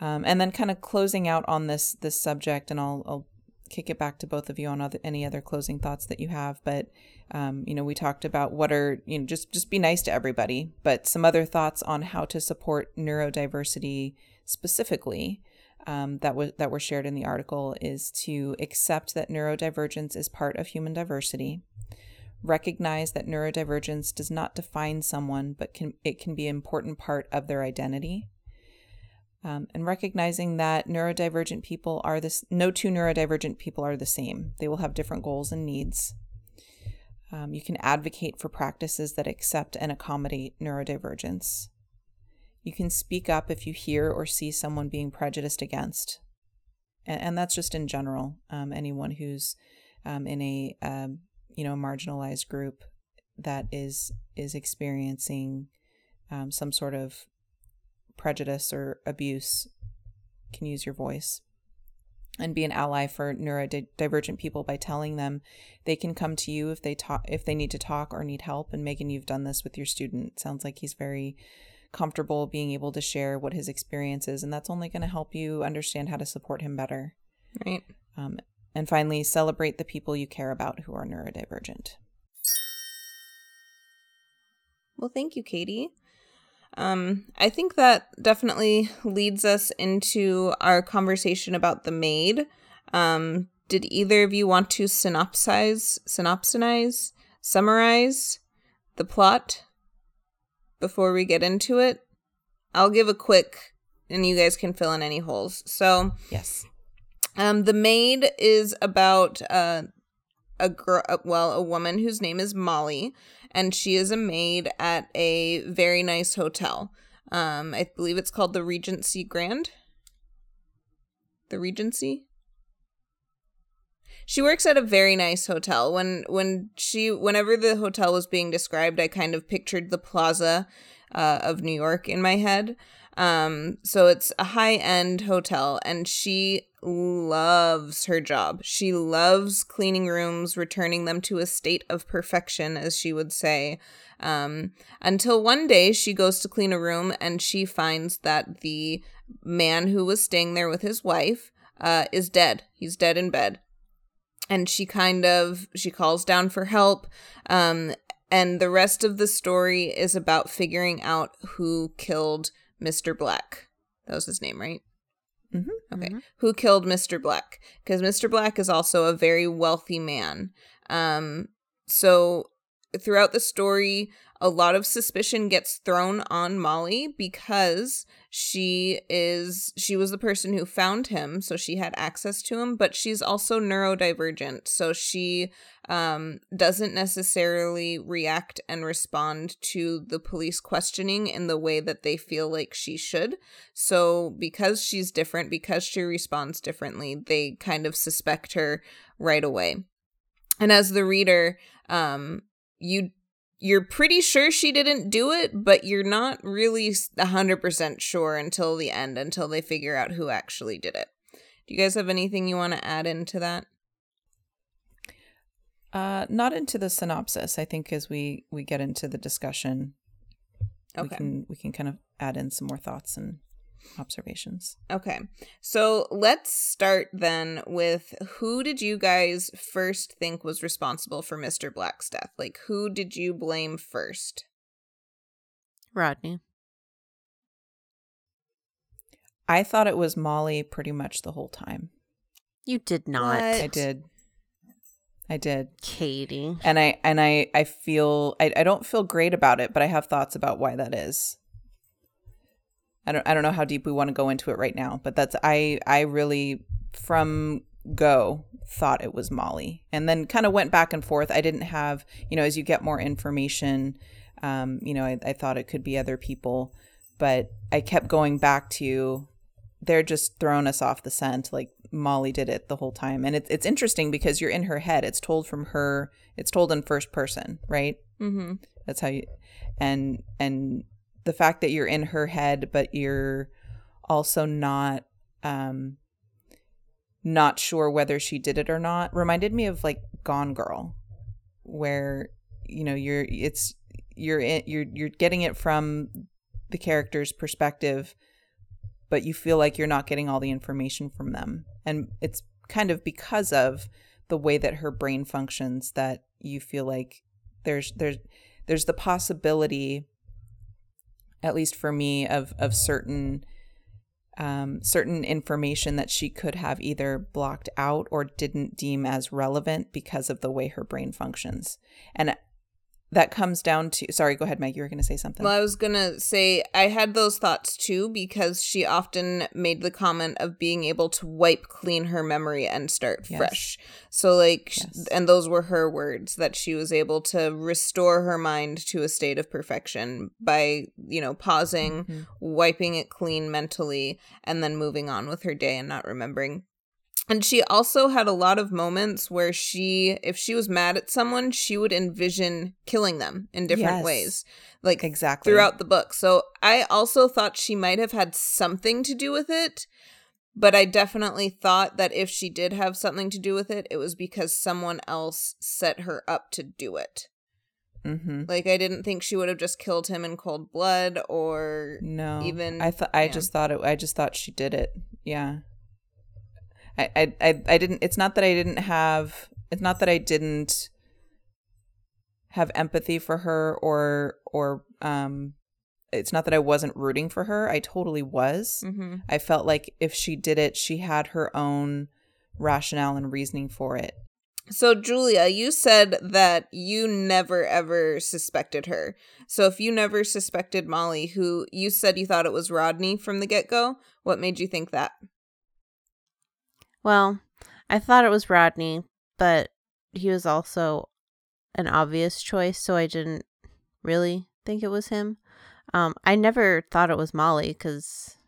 um, and then kind of closing out on this this subject and i'll i'll kick it back to both of you on other, any other closing thoughts that you have but um, you know we talked about what are you know just just be nice to everybody but some other thoughts on how to support neurodiversity specifically um, that was that were shared in the article is to accept that neurodivergence is part of human diversity recognize that neurodivergence does not define someone, but can it can be an important part of their identity. Um, and recognizing that neurodivergent people are this, no two neurodivergent people are the same. They will have different goals and needs. Um, you can advocate for practices that accept and accommodate neurodivergence. You can speak up if you hear or see someone being prejudiced against. And, and that's just in general. Um, anyone who's um, in a um, you know marginalized group that is is experiencing um, some sort of prejudice or abuse can use your voice and be an ally for neurodivergent people by telling them they can come to you if they talk if they need to talk or need help and Megan you've done this with your student sounds like he's very comfortable being able to share what his experience is and that's only going to help you understand how to support him better Right. um, and finally, celebrate the people you care about who are neurodivergent. Well, thank you, Katie. Um, I think that definitely leads us into our conversation about the maid. Um, did either of you want to synopsize, synopsinize, summarize the plot before we get into it. I'll give a quick, and you guys can fill in any holes. So, Yes. um, the maid is about uh, a girl, well, a woman whose name is Molly, and she is a maid at a very nice hotel. Um, I believe it's called the Regency Grand. The Regency. She works at a very nice hotel. When when she whenever the hotel was being described, I kind of pictured the plaza uh, of New York in my head. Um, so it's a high end hotel, and she loves her job. She loves cleaning rooms, returning them to a state of perfection, as she would say. Um, until one day she goes to clean a room and she finds that the man who was staying there with his wife uh, is dead. He's dead in bed. And she kind of she calls down for help. Um, and the rest of the story is about figuring out who killed Mr. Black. That was his name, right? Mhm. Okay. Mhm. Who killed Mr. Black? Because Mr. Black is also a very wealthy man. Um, so throughout the story, a lot of suspicion gets thrown on Molly because she is she was the person who found him, so she had access to him, but she's also neurodivergent, so she um doesn't necessarily react and respond to the police questioning in the way that they feel like she should. So because she's different, because she responds differently, they kind of suspect her right away. And as the reader, um you you're pretty sure she didn't do it, but you're not really s- 100% sure until the end, until they figure out who actually did it. Do you guys have anything you want to add into that? Uh, not into the synopsis. I think as we we get into the discussion, we Okay. can we can kind of add in some more thoughts and observations. Okay. So let's start then with who did you guys first think was responsible for Mr. Black's death? Like, who did you blame first? Rodney. I thought it was Molly pretty much the whole time. You did not. What? I did. I did. Katie. And I and I I feel I, I don't feel great about it, but I have thoughts about why that is. I don't I don't know how deep we want to go into it right now, but that's I I really from go thought it was Molly. And then kind of went back and forth. I didn't have, you know, as you get more information, um, you know, I, I thought it could be other people, but I kept going back to they're just throwing us off the scent like Molly did it the whole time. And it's it's interesting because you're in her head. It's told from her it's told in first person, right? Mm-hmm. That's how you and and the fact that you're in her head but you're also not um not sure whether she did it or not reminded me of like Gone Girl where you know you're it's you're in, you're you're getting it from the character's perspective but you feel like you're not getting all the information from them. And it's kind of because of the way that her brain functions that you feel like there's there's there's the possibility at least for me of of certain um, certain information that she could have either blocked out or didn't deem as relevant because of the way her brain functions. And that comes down to sorry go ahead meg you were going to say something Well, I was gonna say I had those thoughts too because she often made the comment of being able to wipe clean her memory and start Yes. fresh. So, like, Yes. and those were her words that she was able to restore her mind to a state of perfection by, you know, pausing, Mhm. wiping it clean mentally, and then moving on with her day and not remembering. And she also had a lot of moments where she, if she was mad at someone, she would envision killing them in different Yes. ways. Like exactly throughout the book. So I also thought she might have had something to do with it, but I definitely thought that if she did have something to do with it, it was because someone else set her up to do it. mm-hmm. Like I didn't think she would have just killed him in cold blood or no even- i thought i yeah. just thought it i just thought she did it yeah I, I i didn't it's not that i didn't have it's not that i didn't have empathy for her or or um it's not that i wasn't rooting for her i totally was Mhm. i felt like if she did it she had her own rationale and reasoning for it So, Julia, you said that you never ever suspected her. So, if you never suspected Molly, who you said you thought it was Rodney from the get go, what made you think that? Well, I thought it was Rodney, but he was also an obvious choice, so I didn't really think it was him. Um, I never thought it was Molly because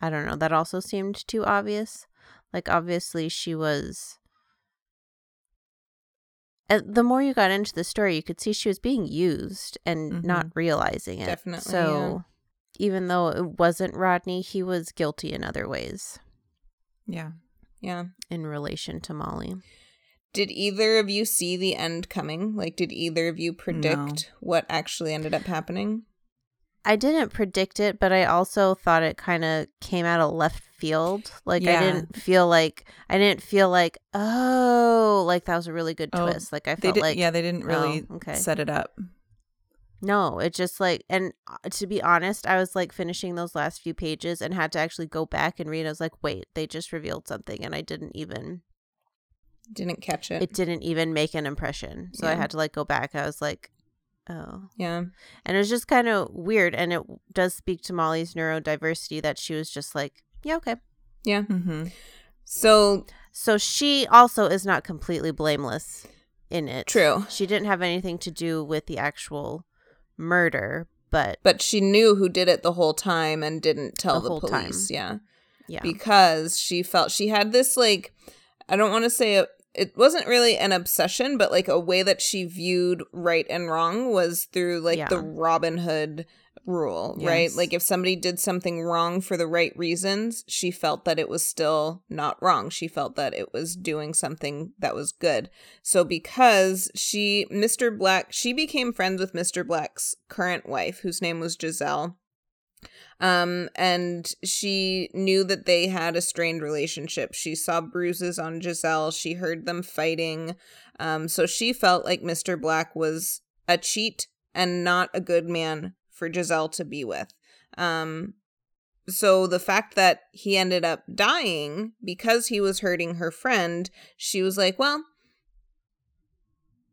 I don't know. That also seemed too obvious. Like, obviously, she was the more you got into the story, you could see she was being used and mm-hmm. not realizing it. Definitely. So yeah. even though it wasn't Rodney, he was guilty in other ways. Yeah. Yeah. In relation to Molly. Did either of you see the end coming? Like, did either of you predict no. what actually ended up happening? I didn't predict it, but I also thought it kind of came out of left field. Like yeah. I didn't feel like I didn't feel like oh, like that was a really good oh, twist. Like I felt did, like yeah, they didn't really oh, okay. set it up. No, it just like and uh, to be honest, I was like finishing those last few pages and had to actually go back and read. I was like, wait, they just revealed something, and I didn't even didn't catch it. It didn't even make an impression, so yeah. I had to like go back. I was like, Oh. Yeah. And it was just kind of weird. And it does speak to Molly's neurodiversity that she was just like, yeah, okay. Yeah. Mm-hmm. So. So she also is not completely blameless in it. True. She didn't have anything to do with the actual murder, but. But she knew who did it the whole time and didn't tell the, the police. Time. Yeah. Yeah. Because she felt she had this, like, I don't want to say it it wasn't really an obsession, but like a way that she viewed right and wrong was through like yeah. the Robin Hood rule, yes. right? Like if somebody did something wrong for the right reasons, she felt that it was still not wrong. She felt that it was doing something that was good. So because she Mr. Black, she became friends with Mr. Black's current wife whose name was Giselle. Um, and she knew that they had a strained relationship. She saw bruises on Giselle. She heard them fighting. Um, so she felt like Mr. Black was a cheat and not a good man for Giselle to be with. Um, so the fact that he ended up dying because he was hurting her friend, she was like, well,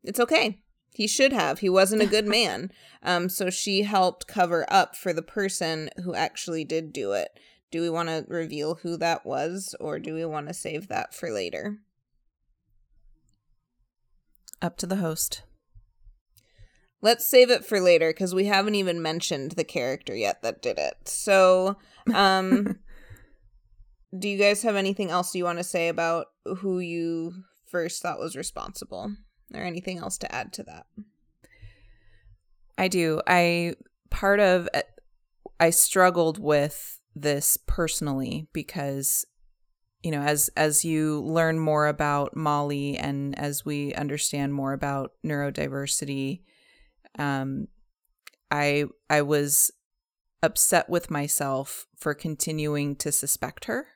it's okay. He should have. He wasn't a good man. Um, so she helped cover up for the person who actually did do it. Do we want to reveal who that was, or do we want to save that for later? Up to the host. Let's save it for later because we haven't even mentioned the character yet that did it. So, um, do you guys have anything else you want to say about who you first thought was responsible? or anything else to add to that? I do. I part of I struggled with this personally because you know as as you learn more about Molly and as we understand more about neurodiversity um I I was upset with myself for continuing to suspect her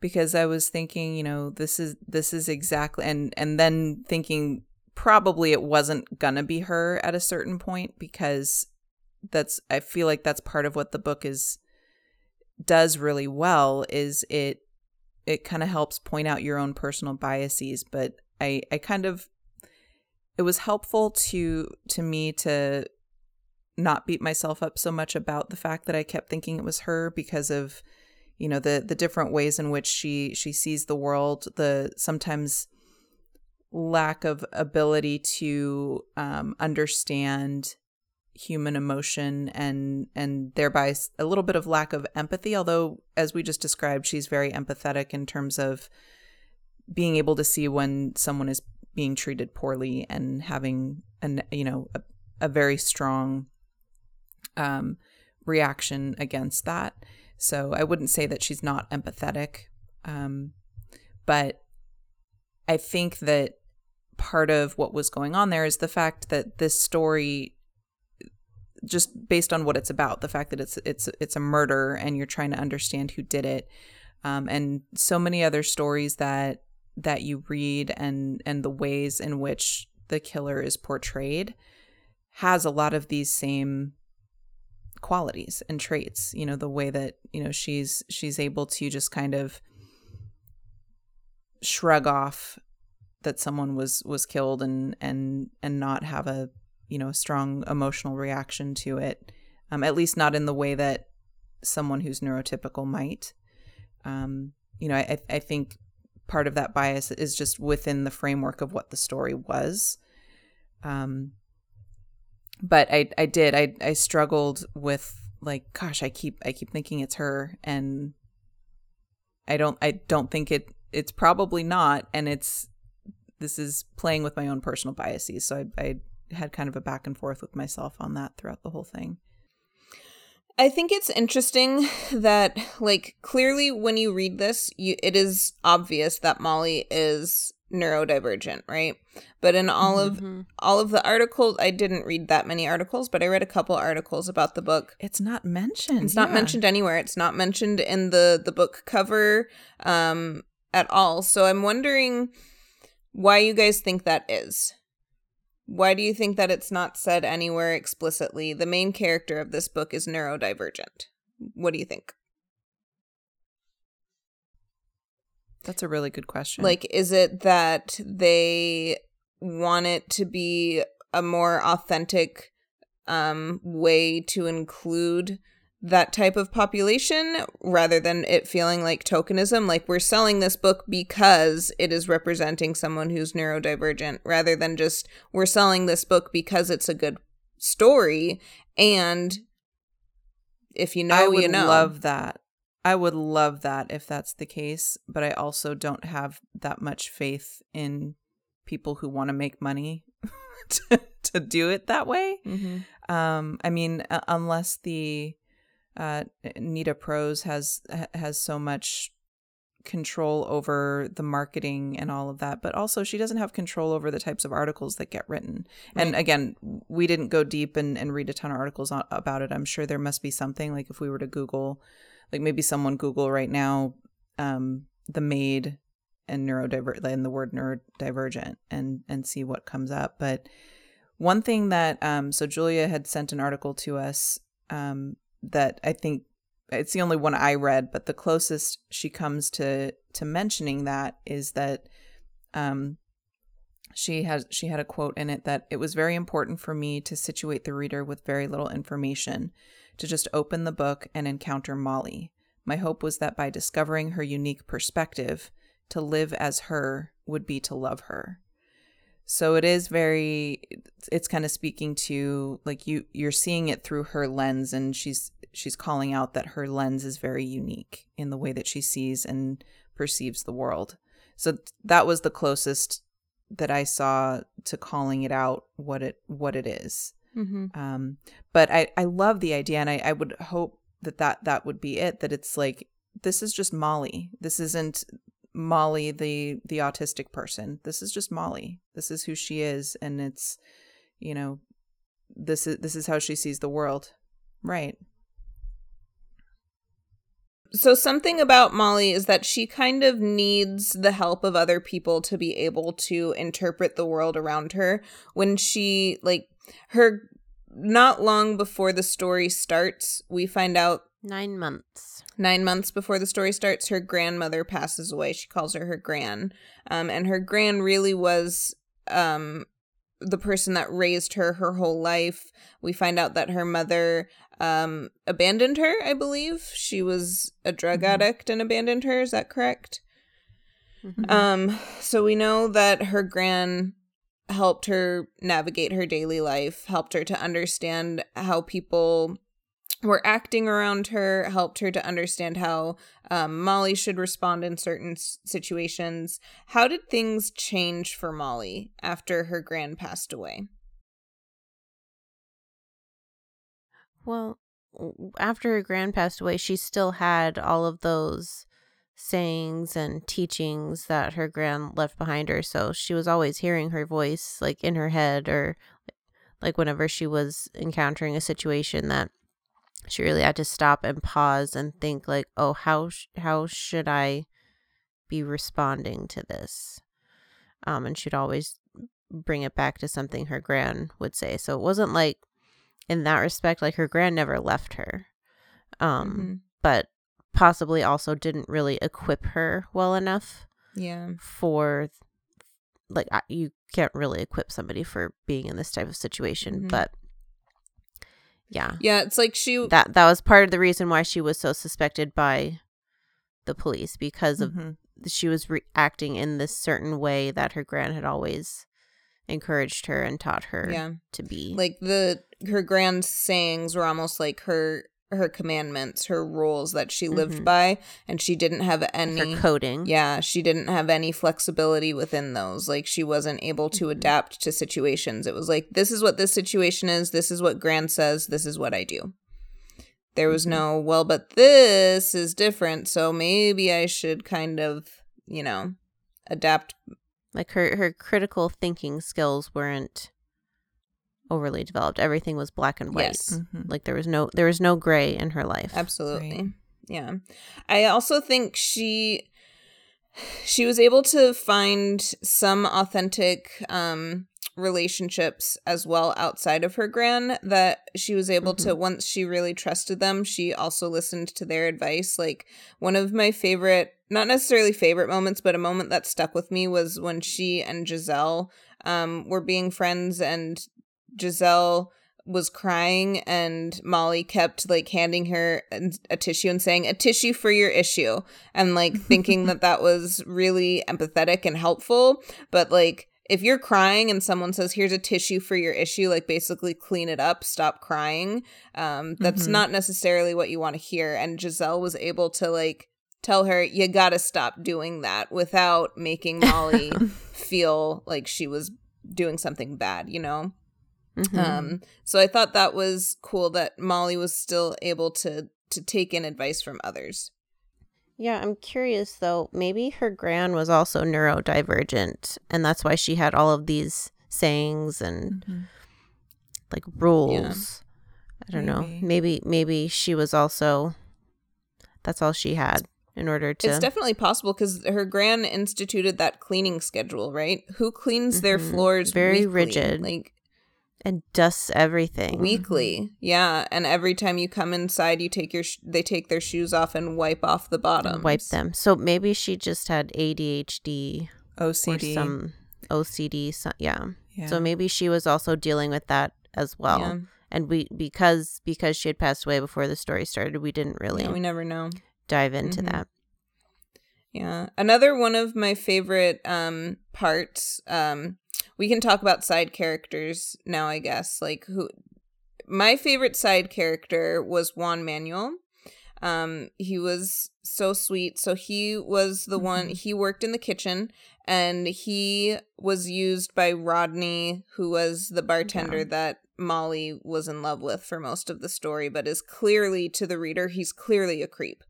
because I was thinking, you know, this is this is exactly and and then thinking probably it wasn't gonna be her at a certain point because that's I feel like that's part of what the book is does really well is it it kind of helps point out your own personal biases, but I I kind of it was helpful to to me to not beat myself up so much about the fact that I kept thinking it was her because of you know the the different ways in which she she sees the world the sometimes lack of ability to um, understand human emotion and and thereby a little bit of lack of empathy although as we just described she's very empathetic in terms of being able to see when someone is being treated poorly and having an you know a, a very strong um reaction against that so I wouldn't say that she's not empathetic. Um, but I think that part of what was going on there is the fact that this story just based on what it's about the fact that it's it's it's a murder and you're trying to understand who did it um, and so many other stories that that you read and and the ways in which the killer is portrayed has a lot of these same qualities and traits you know the way that you know she's she's able to just kind of shrug off that someone was was killed and and and not have a you know a strong emotional reaction to it um, at least not in the way that someone who's neurotypical might. Um, you know I, I think part of that bias is just within the framework of what the story was. Um, but I I did I I struggled with like gosh I keep I keep thinking it's her and I don't I don't think it it's probably not. And it's this is playing with my own personal biases. So I I had kind of a back and forth with myself on that throughout the whole thing. I think it's interesting that like clearly when you read this, you it is obvious that Molly is neurodivergent, right? But in all of Mm-hmm. all of the articles, I didn't read that many articles, but I read a couple articles about the book. It's not mentioned. It's not yeah. mentioned anywhere. It's not mentioned in the the book cover um at all. So I'm wondering why you guys think that is. Why do you think that it's not said anywhere explicitly? The main character of this book is neurodivergent. What do you think? That's a really good question. Like, is it that they want it to be a more authentic um, way to include that type of population rather than it feeling like tokenism? Like, we're selling this book because it is representing someone who's neurodivergent, rather than just we're selling this book because it's a good story. And if you know, I would you know. love that. I would love that if that's the case, but I also don't have that much faith in people who want to make money to, to do it that way. Mhm. Um, I mean, uh, unless the uh, Nita Prose has has so much control over the marketing and all of that, but also she doesn't have control over the types of articles that get written. And again, we didn't go deep and, and read a ton of articles on, about it. I'm sure there must be something like if we were to Google, like maybe someone Google right now, um, the maid and neurodiver and the word neurodivergent and and see what comes up. But one thing that um, so Julia had sent an article to us um, that I think it's the only one I read, but the closest she comes to to mentioning that is that um, she has she had a quote in it that it was very important for me to situate the reader with very little information, to just open the book and encounter Molly. My hope was that by discovering her unique perspective, to live as her would be to love her. So it is very it's kind of speaking to like you you're seeing it through her lens and she's she's calling out that her lens is very unique in the way that she sees and perceives the world. So that was the closest that I saw to calling it out what it what it is. Mhm. Um, but I, I love the idea, and I, I would hope that, that that would be it. That it's like this is just Molly. This isn't Molly, the the autistic person. This is just Molly. This is who she is, and it's you know this is this is how she sees the world. Right. So something about Molly is that she kind of needs the help of other people to be able to interpret the world around her. When she like her not long before the story starts, we find out Nine months. Nine months before the story starts, her grandmother passes away. She calls her her gran, um, and her gran really was um, the person that raised her her whole life. We find out that her mother um, abandoned her. I believe she was a drug Mhm. addict and abandoned her. Is that correct? Mhm. Um, so we know that her gran helped her navigate her daily life, helped her to understand how people were acting around her, helped her to understand how um, Molly should respond in certain s- situations. How did things change for Molly after her gran passed away? Well, after her gran passed away, she still had all of those sayings and teachings that her gran left behind her. So she was always hearing her voice, like in her head, or like whenever she was encountering a situation that she really had to stop and pause and think, like, oh, how sh- how should I be responding to this? Um, and she'd always bring it back to something her gran would say. So it wasn't like in that respect, like her gran never left her. Um, Mhm. but possibly also didn't really equip her well enough Yeah. for like you can't really equip somebody for being in this type of situation, Mhm. but yeah. Yeah, it's like she That that was part of the reason why she was so suspected by the police because of Mhm. she was reacting in this certain way that her gran had always encouraged her and taught her yeah. to be. like the her gran sayings were almost like her her commandments, her rules that she lived Mhm. by, and she didn't have any her coding. Yeah, she didn't have any flexibility within those. Like she wasn't able to Mhm. adapt to situations. It was like this is what this situation is, this is what Gran says, this is what I do. There was Mhm. no, well, but this is different, so maybe I should kind of, you know, adapt. Like her her critical thinking skills weren't overly developed. Everything was black and white. Yes. Mhm. Like there was no there was no gray in her life. Absolutely. Right. Yeah. I also think she she was able to find some authentic um relationships as well outside of her gran that she was able to once she really trusted them she also listened to their advice like one of my favorite not necessarily favorite moments but a moment that stuck with me was when she and Giselle um were being friends and Giselle was crying and Molly kept like handing her a tissue and saying a tissue for your issue and like thinking that that was really empathetic and helpful. But like if you're crying and someone says here's a tissue for your issue like basically clean it up stop crying. Um that's Mhm. not necessarily what you want to hear. And Giselle was able to like tell her you got to stop doing that without making Molly feel like she was doing something bad you know Mhm. um, so I thought that was cool that Molly was still able to to take in advice from others. Yeah, I'm curious though. Maybe her gran was also neurodivergent, and that's why she had all of these sayings and Mhm. like rules. I don't know. Maybe. Maybe maybe she was also. That's all she had in order to. It's definitely possible because her gran instituted that cleaning schedule, right? Who cleans their Mhm. floors? Very weekly? rigid. like and dusts everything. weekly. Yeah, and every time you come inside, you take your sh- they take their shoes off and wipe off the bottom. wipe them. So maybe she just had ADHD OCD. some OCD. So, yeah. yeah. So maybe she was also dealing with that as well. Yeah. And we because because she had passed away before the story started, we didn't really Yeah, we never know. dive into Mhm. that. Yeah. Another one of my favorite um parts um we can talk about side characters now I guess. Like who my favorite side character was Juan Manuel. Um he was so sweet. So he was the one Mhm. he worked in the kitchen and he was used by Rodney who was the bartender Yeah. that Molly was in love with for most of the story but is clearly to the reader he's clearly a creep.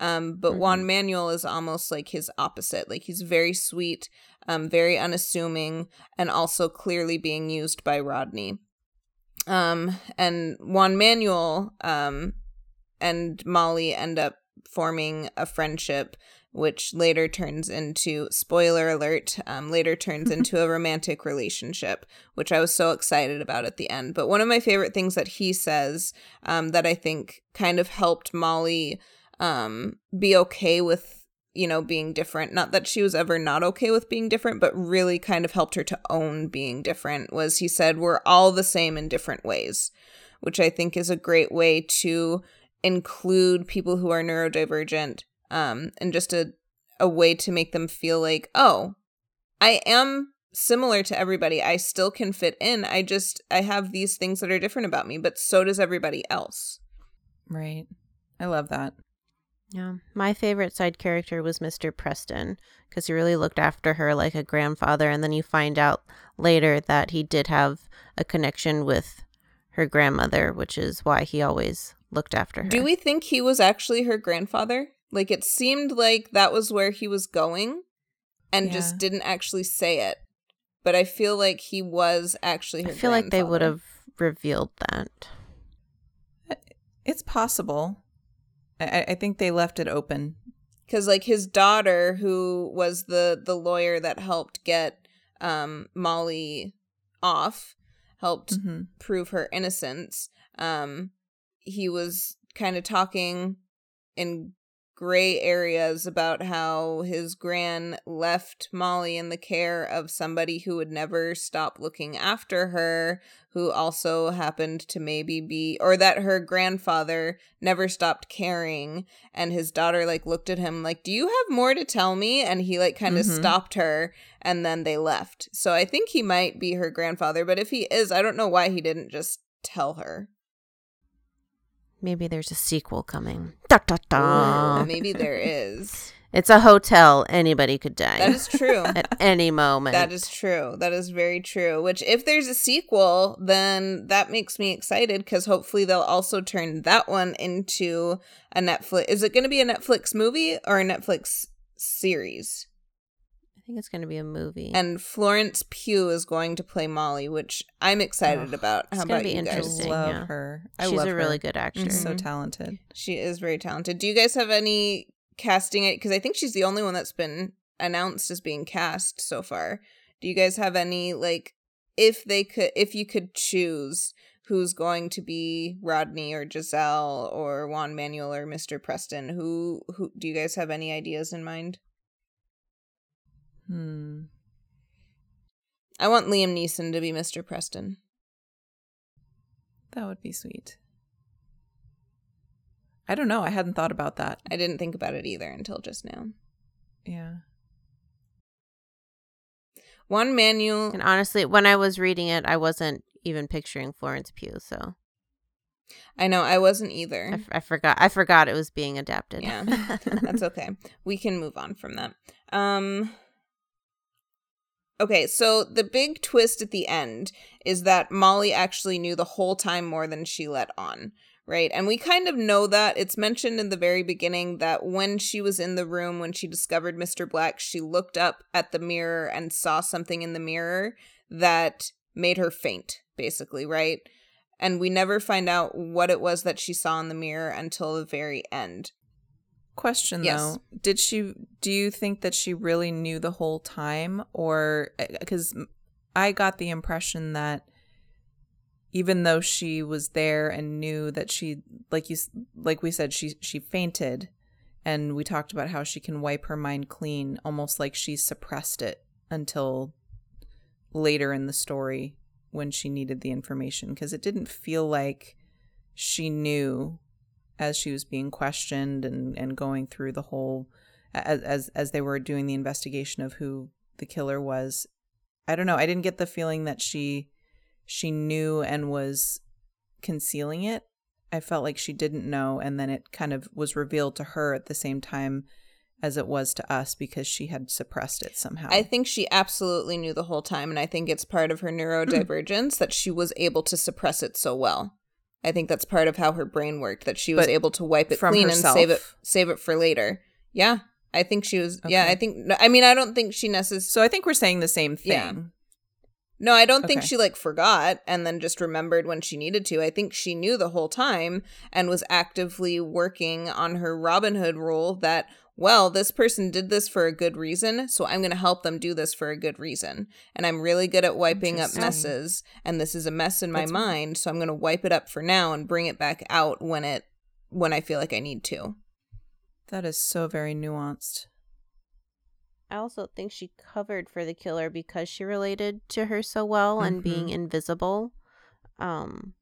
Um, but Juan Mhm. Manuel is almost like his opposite. Like he's very sweet, um, very unassuming, and also clearly being used by Rodney. Um, and Juan Manuel um, and Molly end up forming a friendship, which later turns into spoiler alert. Um, later turns into a romantic relationship, which I was so excited about at the end. But one of my favorite things that he says um, that I think kind of helped Molly um be okay with you know being different not that she was ever not okay with being different but really kind of helped her to own being different was he said we're all the same in different ways which i think is a great way to include people who are neurodivergent um and just a a way to make them feel like oh i am similar to everybody i still can fit in i just i have these things that are different about me but so does everybody else right. I love that. Yeah. My favorite side character was Mr. Preston because he really looked after her like a grandfather. And then you find out later that he did have a connection with her grandmother, which is why he always looked after her. Do we think he was actually her grandfather? Like it seemed like that was where he was going and just didn't actually say it. But I feel like he was actually her I feel like they would have revealed that. It's possible. I, I- think they left it open. cuz like his daughter who was the the lawyer that helped get um Molly off helped hmm prove her innocence. Um, he was kind of talking in gray areas about how his gran left Molly in the care of somebody who would never stop looking after her, who also happened to maybe be, or that her grandfather never stopped caring. And his daughter, like, looked at him, like, Do you have more to tell me? And he, like, kind of Mhm. stopped her and then they left. So I think he might be her grandfather, but if he is, I don't know why he didn't just tell her. Maybe there's a sequel coming. Da, da, da. Maybe there is. It's a hotel. Anybody could die That is true. at any moment. That is true. That is very true. Which, if there's a sequel, then that makes me excited because hopefully they'll also turn that one into a Netflix. Is it going to be a Netflix movie or a Netflix series? I think it's going to be a movie. And Florence Pugh is going to play Molly, which I'm excited Ugh, about. How gonna about be you guys? interesting. love yeah. her. I She's love a really good actor. So mm-hmm. talented. She is very talented. Do you guys have any casting it? Because I think she's the only one that's been announced as being cast so far. Do you guys have any like if they could if you could choose who's going to be Rodney or Giselle or Juan Manuel or Mr. Preston? Who who do you guys have any ideas in mind? Hmm. I want Liam Neeson to be Mr. Preston. That would be sweet. I don't know. I hadn't thought about that. I didn't think about it either until just now. Yeah. Juan Manuel And honestly, when I was reading it, I wasn't even picturing Florence Pugh, so I know I wasn't either. I, f- I forgot. I forgot it was being adapted. Yeah. That's okay. We can move on from that. Um Okay, so the big twist at the end is that Molly actually knew the whole time more than she let on, right? And we kind of know that. It's mentioned in the very beginning that when she was in the room when she discovered Mr. Black, she looked up at the mirror and saw something in the mirror that made her faint, basically, right? And we never find out what it was that she saw in the mirror until the very end. Question Yes. though, did she? Do you think that she really knew the whole time, or eh, because I got the impression that even though she was there and knew that she, like you, like we said, she she fainted, and we talked about how she can wipe her mind clean, almost like she suppressed it until later in the story when she needed the information, because it didn't feel like she knew as she was being questioned and, and going through the whole as, as as they were doing the investigation of who the killer was. I don't know. I didn't get the feeling that she she knew and was concealing it. I felt like she didn't know and then it kind of was revealed to her at the same time as it was to us because she had suppressed it somehow. I think she absolutely knew the whole time, and I think it's part of her neurodivergence that she was able to suppress it so well. I think that's part of how her brain worked that she was But able to wipe it from clean and save it save it for later. Yeah, I think she was. Yeah, I think. I mean, I don't think she necessarily. so i think we're saying the same thing Yeah. No, I don't think she like forgot and then just remembered when she needed to. I think she knew the whole time and was actively working on her Robin Hood rule that, well, this person did this for a good reason, so I'm going to help them do this for a good reason. And I'm really good at wiping up messes, and this is a mess in my That's- mind, so I'm going to wipe it up for now and bring it back out when it when I feel like I need to. that is so very nuanced I also think she covered for the killer because she related to her so well and being Mhm. invisible. Um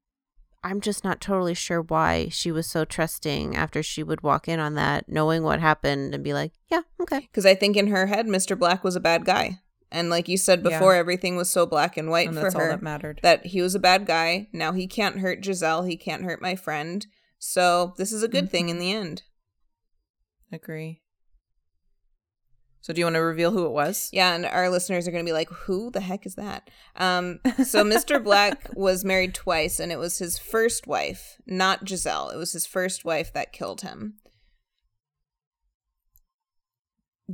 I'm just not totally sure why she was so trusting after she would walk in on that, knowing what happened and be like, "Yeah, okay." Because I think in her head, Mr. Black was a bad guy. And like you said Yeah. before, everything was so black and white and for that's all her. that mattered that he was a bad guy. Now he can't hurt Giselle. He can't hurt my friend. So this is a good mm-hmm. thing in the end. agree so do you want to reveal who it was Yeah, and our listeners are going to be like, "Who the heck is that?" Um, so Mr. Black was married twice, and it was his first wife, not Giselle. It was his first wife that killed him.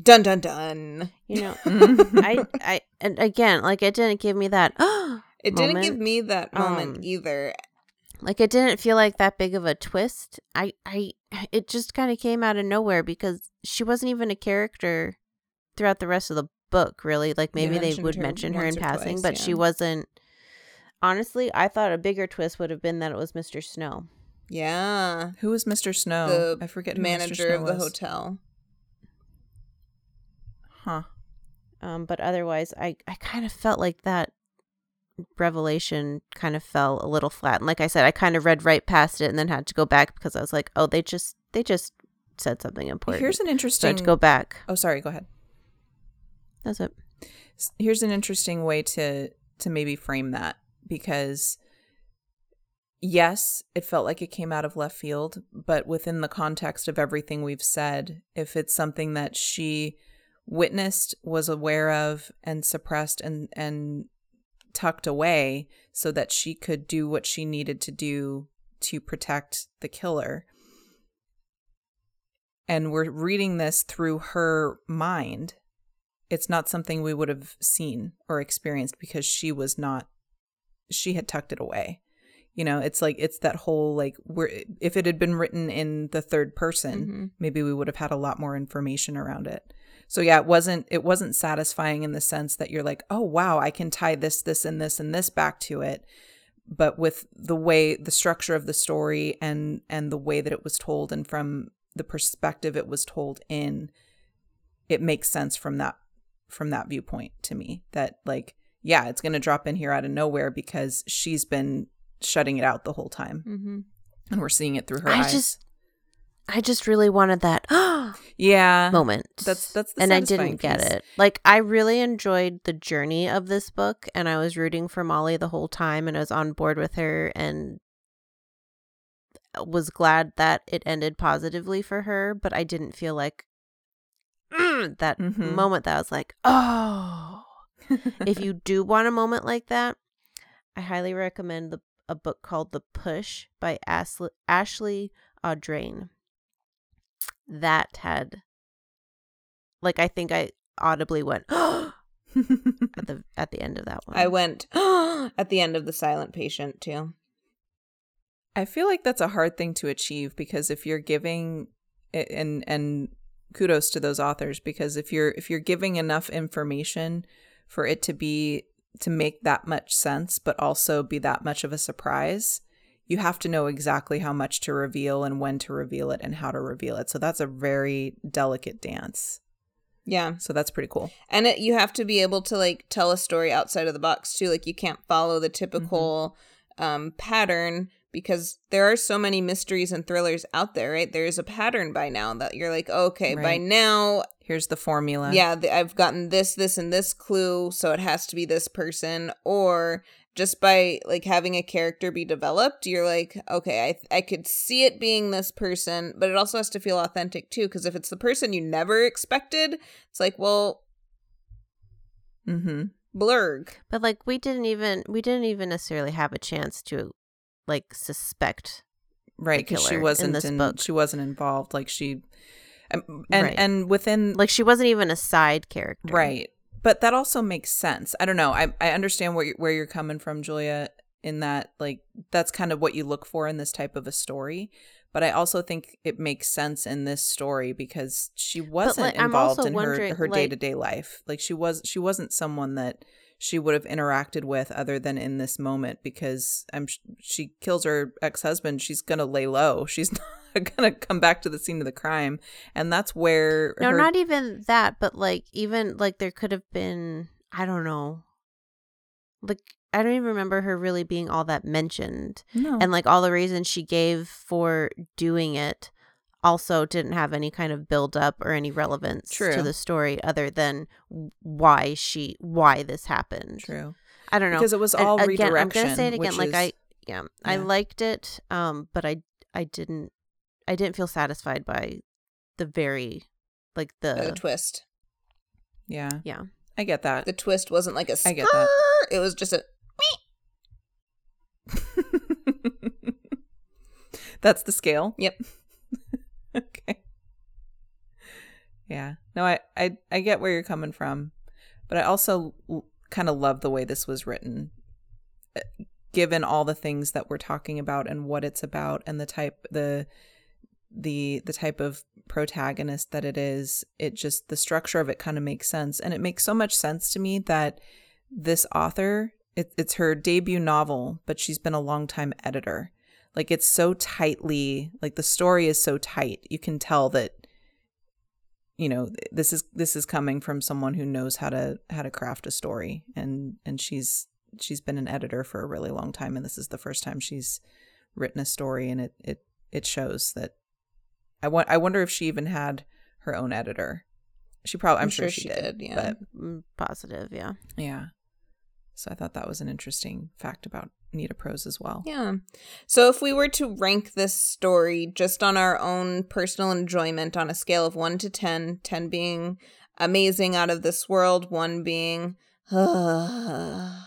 Dun dun dun. You know. I I and again, like it didn't give me that It didn't give me that moment Um, either. like it didn't feel like that big of a twist i i it just kind of came out of nowhere because she wasn't even a character throughout the rest of the book really like maybe they mentioned would her mention her in passing twice, but she wasn't honestly i thought a bigger twist would have been that it was mr snow Yeah. Who was Mr. Snow? The I forget who Mr. manager Snow of the was. hotel. Huh. Um, but otherwise, I, I kind of felt like that revelation kind of fell a little flat. And like I said, I kind of read right past it and then had to go back because I was like, oh, they just they just said something important. Here's an so I interesting. had to go back. Oh, sorry. Go ahead. That's it. Here's an interesting way to to maybe frame that because yes, it felt like it came out of left field, but within the context of everything we've said, if it's something that she witnessed, was aware of, and suppressed and and tucked away so that she could do what she needed to do to protect the killer. And we're reading this through her mind. It's not something we would have seen or experienced because she was not she had tucked it away. You know, it's like it's that whole like where if it had been written in the third person, Mhm. maybe we would have had a lot more information around it. So yeah, it wasn't it wasn't satisfying in the sense that you're like, "Oh wow, I can tie this this and this and this back to it." But with the way the structure of the story and and the way that it was told and from the perspective it was told in, it makes sense from that from that viewpoint to me that like yeah, it's going to drop in here out of nowhere because she's been shutting it out the whole time Mm-hmm. and we're seeing it through her I eyes. just I just really wanted that yeah. moment. That's- that's the and I didn't get it. Like I really enjoyed the journey of this book, and I was rooting for Molly the whole time, and I was on board with her, and was glad that it ended positively for her. But I didn't feel like that Mhm. moment that I was like, oh. if you do want a moment like that, I highly recommend the a book called The Push by Ashley, Ashley Audrain. That had like I think I audibly went at the at the end of that one. I went at the end of the silent patient too. I feel like that's a hard thing to achieve because if you're giving and and kudos to those authors because if you're if you're giving enough information for it to be to make that much sense but also be that much of a surprise, you have to know exactly how much to reveal and when to reveal it and how to reveal it. So that's a very delicate dance. Yeah. So that's pretty cool. And it, you have to be able to like tell a story outside of the box too. Like you can't follow the typical um, pattern because there are so many mysteries and thrillers out there, right? There's a pattern by now that you're like, okay, by now, Here's the formula. yeah, th- I've gotten this, this, and this clue, so it has to be this person. Or just by like having a character be developed, you're like, okay, I I could see it being this person, but it also has to feel authentic too. Because if it's the person you never expected, it's like, well, Mm-hmm. blurg. but like we didn't even we didn't even necessarily have a chance to like suspect right because she wasn't this in- book. she wasn't involved like she um, and Right. and within like she wasn't even a side character. right but that also makes sense i don't know i i understand where you where you're coming from julia in that like that's kind of what you look for in this type of a story but i also think it makes sense in this story because she wasn't like, involved in her her like- day-to-day life like she was she wasn't someone that she would have interacted with other than in this moment because I'm she kills her ex-husband she's gonna lay low she's not gonna come back to the scene of the crime and that's where No, her- not even that, but like even like there could have been I don't know. Like I don't even remember her really being all that mentioned. no And like all the reasons she gave for doing it also didn't have any kind of build up or any relevance True. to the story other than why she why this happened. true I don't know. because it was And all again, redirection I'm gonna say it again. Like is- I, yeah, I liked it, um, but I, I didn't, I didn't feel satisfied by the very, like the the, twist. yeah yeah, i get that The twist wasn't like a I get that. It was just a That's the scale. Yep. okay. Yeah. No, I, I I get where you're coming from, but I also kind of love the way this was written, Uh, given all the things that we're talking about and what it's about and the type the the the type of protagonist that it is. It just the structure of it kind of makes sense, and it makes so much sense to me that this author it, it's her debut novel, but she's been a long time editor. Like it's so tightly like the story is so tight you can tell that you know this is this is coming from someone who knows how to how to craft a story and and she's she's been an editor for a really long time and this is the first time she's written a story and it it it shows that I want I wonder if she even had her own editor. She probably I'm, I'm sure, sure she, she did, did, yeah. But Mm, Positive, yeah. yeah. So I thought that was an interesting fact about Nita Prose as well. Yeah. So if we were to rank this story just on our own personal enjoyment on a scale of 1 to 10, 10 being amazing out of this world, 1 being how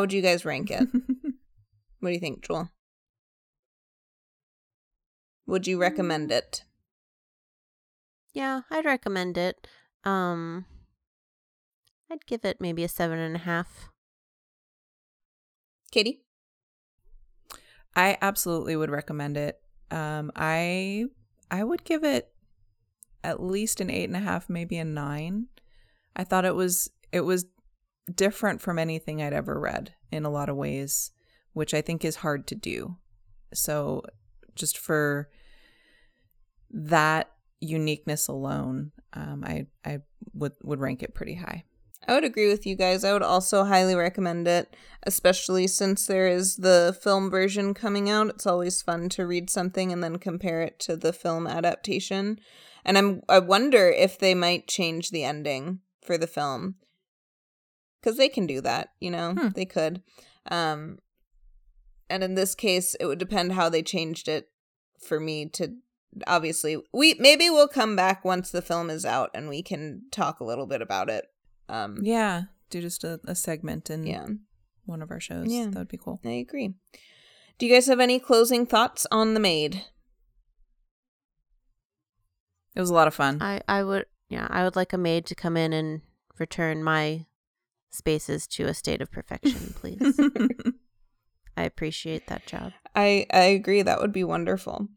would you guys rank it? what do you think, Joel? Would you recommend it? Yeah, I'd recommend it. Um, I'd give it maybe a seven and a half. Katie? I absolutely would recommend it. Um, I I would give it at least an eight and a half, maybe a nine. I thought it was it was different from anything I'd ever read in a lot of ways, which I think is hard to do. So just for that uniqueness alone, um, I I would would rank it pretty high. I would agree with you guys. I would also highly recommend it, especially since there is the film version coming out. It's always fun to read something and then compare it to the film adaptation. And I'm I wonder if they might change the ending for the film. Cuz they can do that, you know. Hmm. They could. Um and in this case, it would depend how they changed it for me to obviously we maybe we'll come back once the film is out and we can talk a little bit about it. Um Yeah, do just a, a segment in yeah. one of our shows. Yeah. That would be cool. I agree. Do you guys have any closing thoughts on The Maid? It was a lot of fun. I, I would, yeah, I would like a maid to come in and return my spaces to a state of perfection, please. I appreciate that job. I I agree that would be wonderful.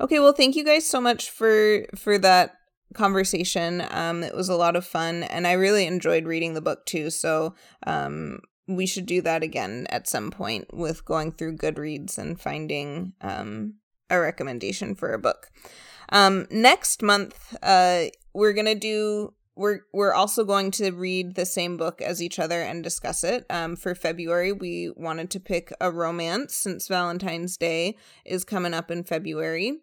Okay, well thank you guys so much for for that conversation. Um it was a lot of fun and I really enjoyed reading the book too. So, um we should do that again at some point with going through Goodreads and finding um a recommendation for a book. Um next month uh we're to do we're we're also going to read the same book as each other and discuss it. Um, for February, we wanted to pick a romance since Valentine's Day is coming up in February.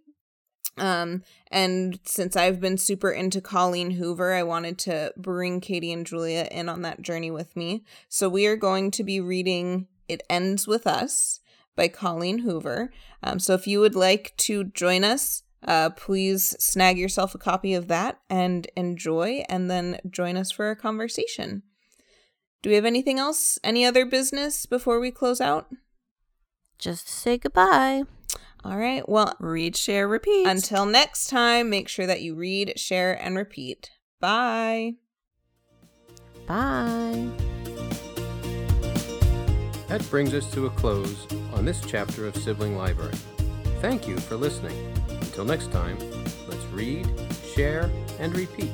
Um, and since I've been super into Colleen Hoover, I wanted to bring Katie and Julia in on that journey with me. So we are going to be reading "It Ends with Us" by Colleen Hoover. Um, so if you would like to join us uh, please snag yourself a copy of that and enjoy, and then join us for a conversation. Do we have anything else? Any other business before we close out? Just say goodbye. All right. Well, Read, share, repeat. until next time, make sure that you read, share, and repeat. Bye. Bye. That brings us to a close on this chapter of Sibling Library. Thank you for listening. Until next time, let's read, share, and repeat.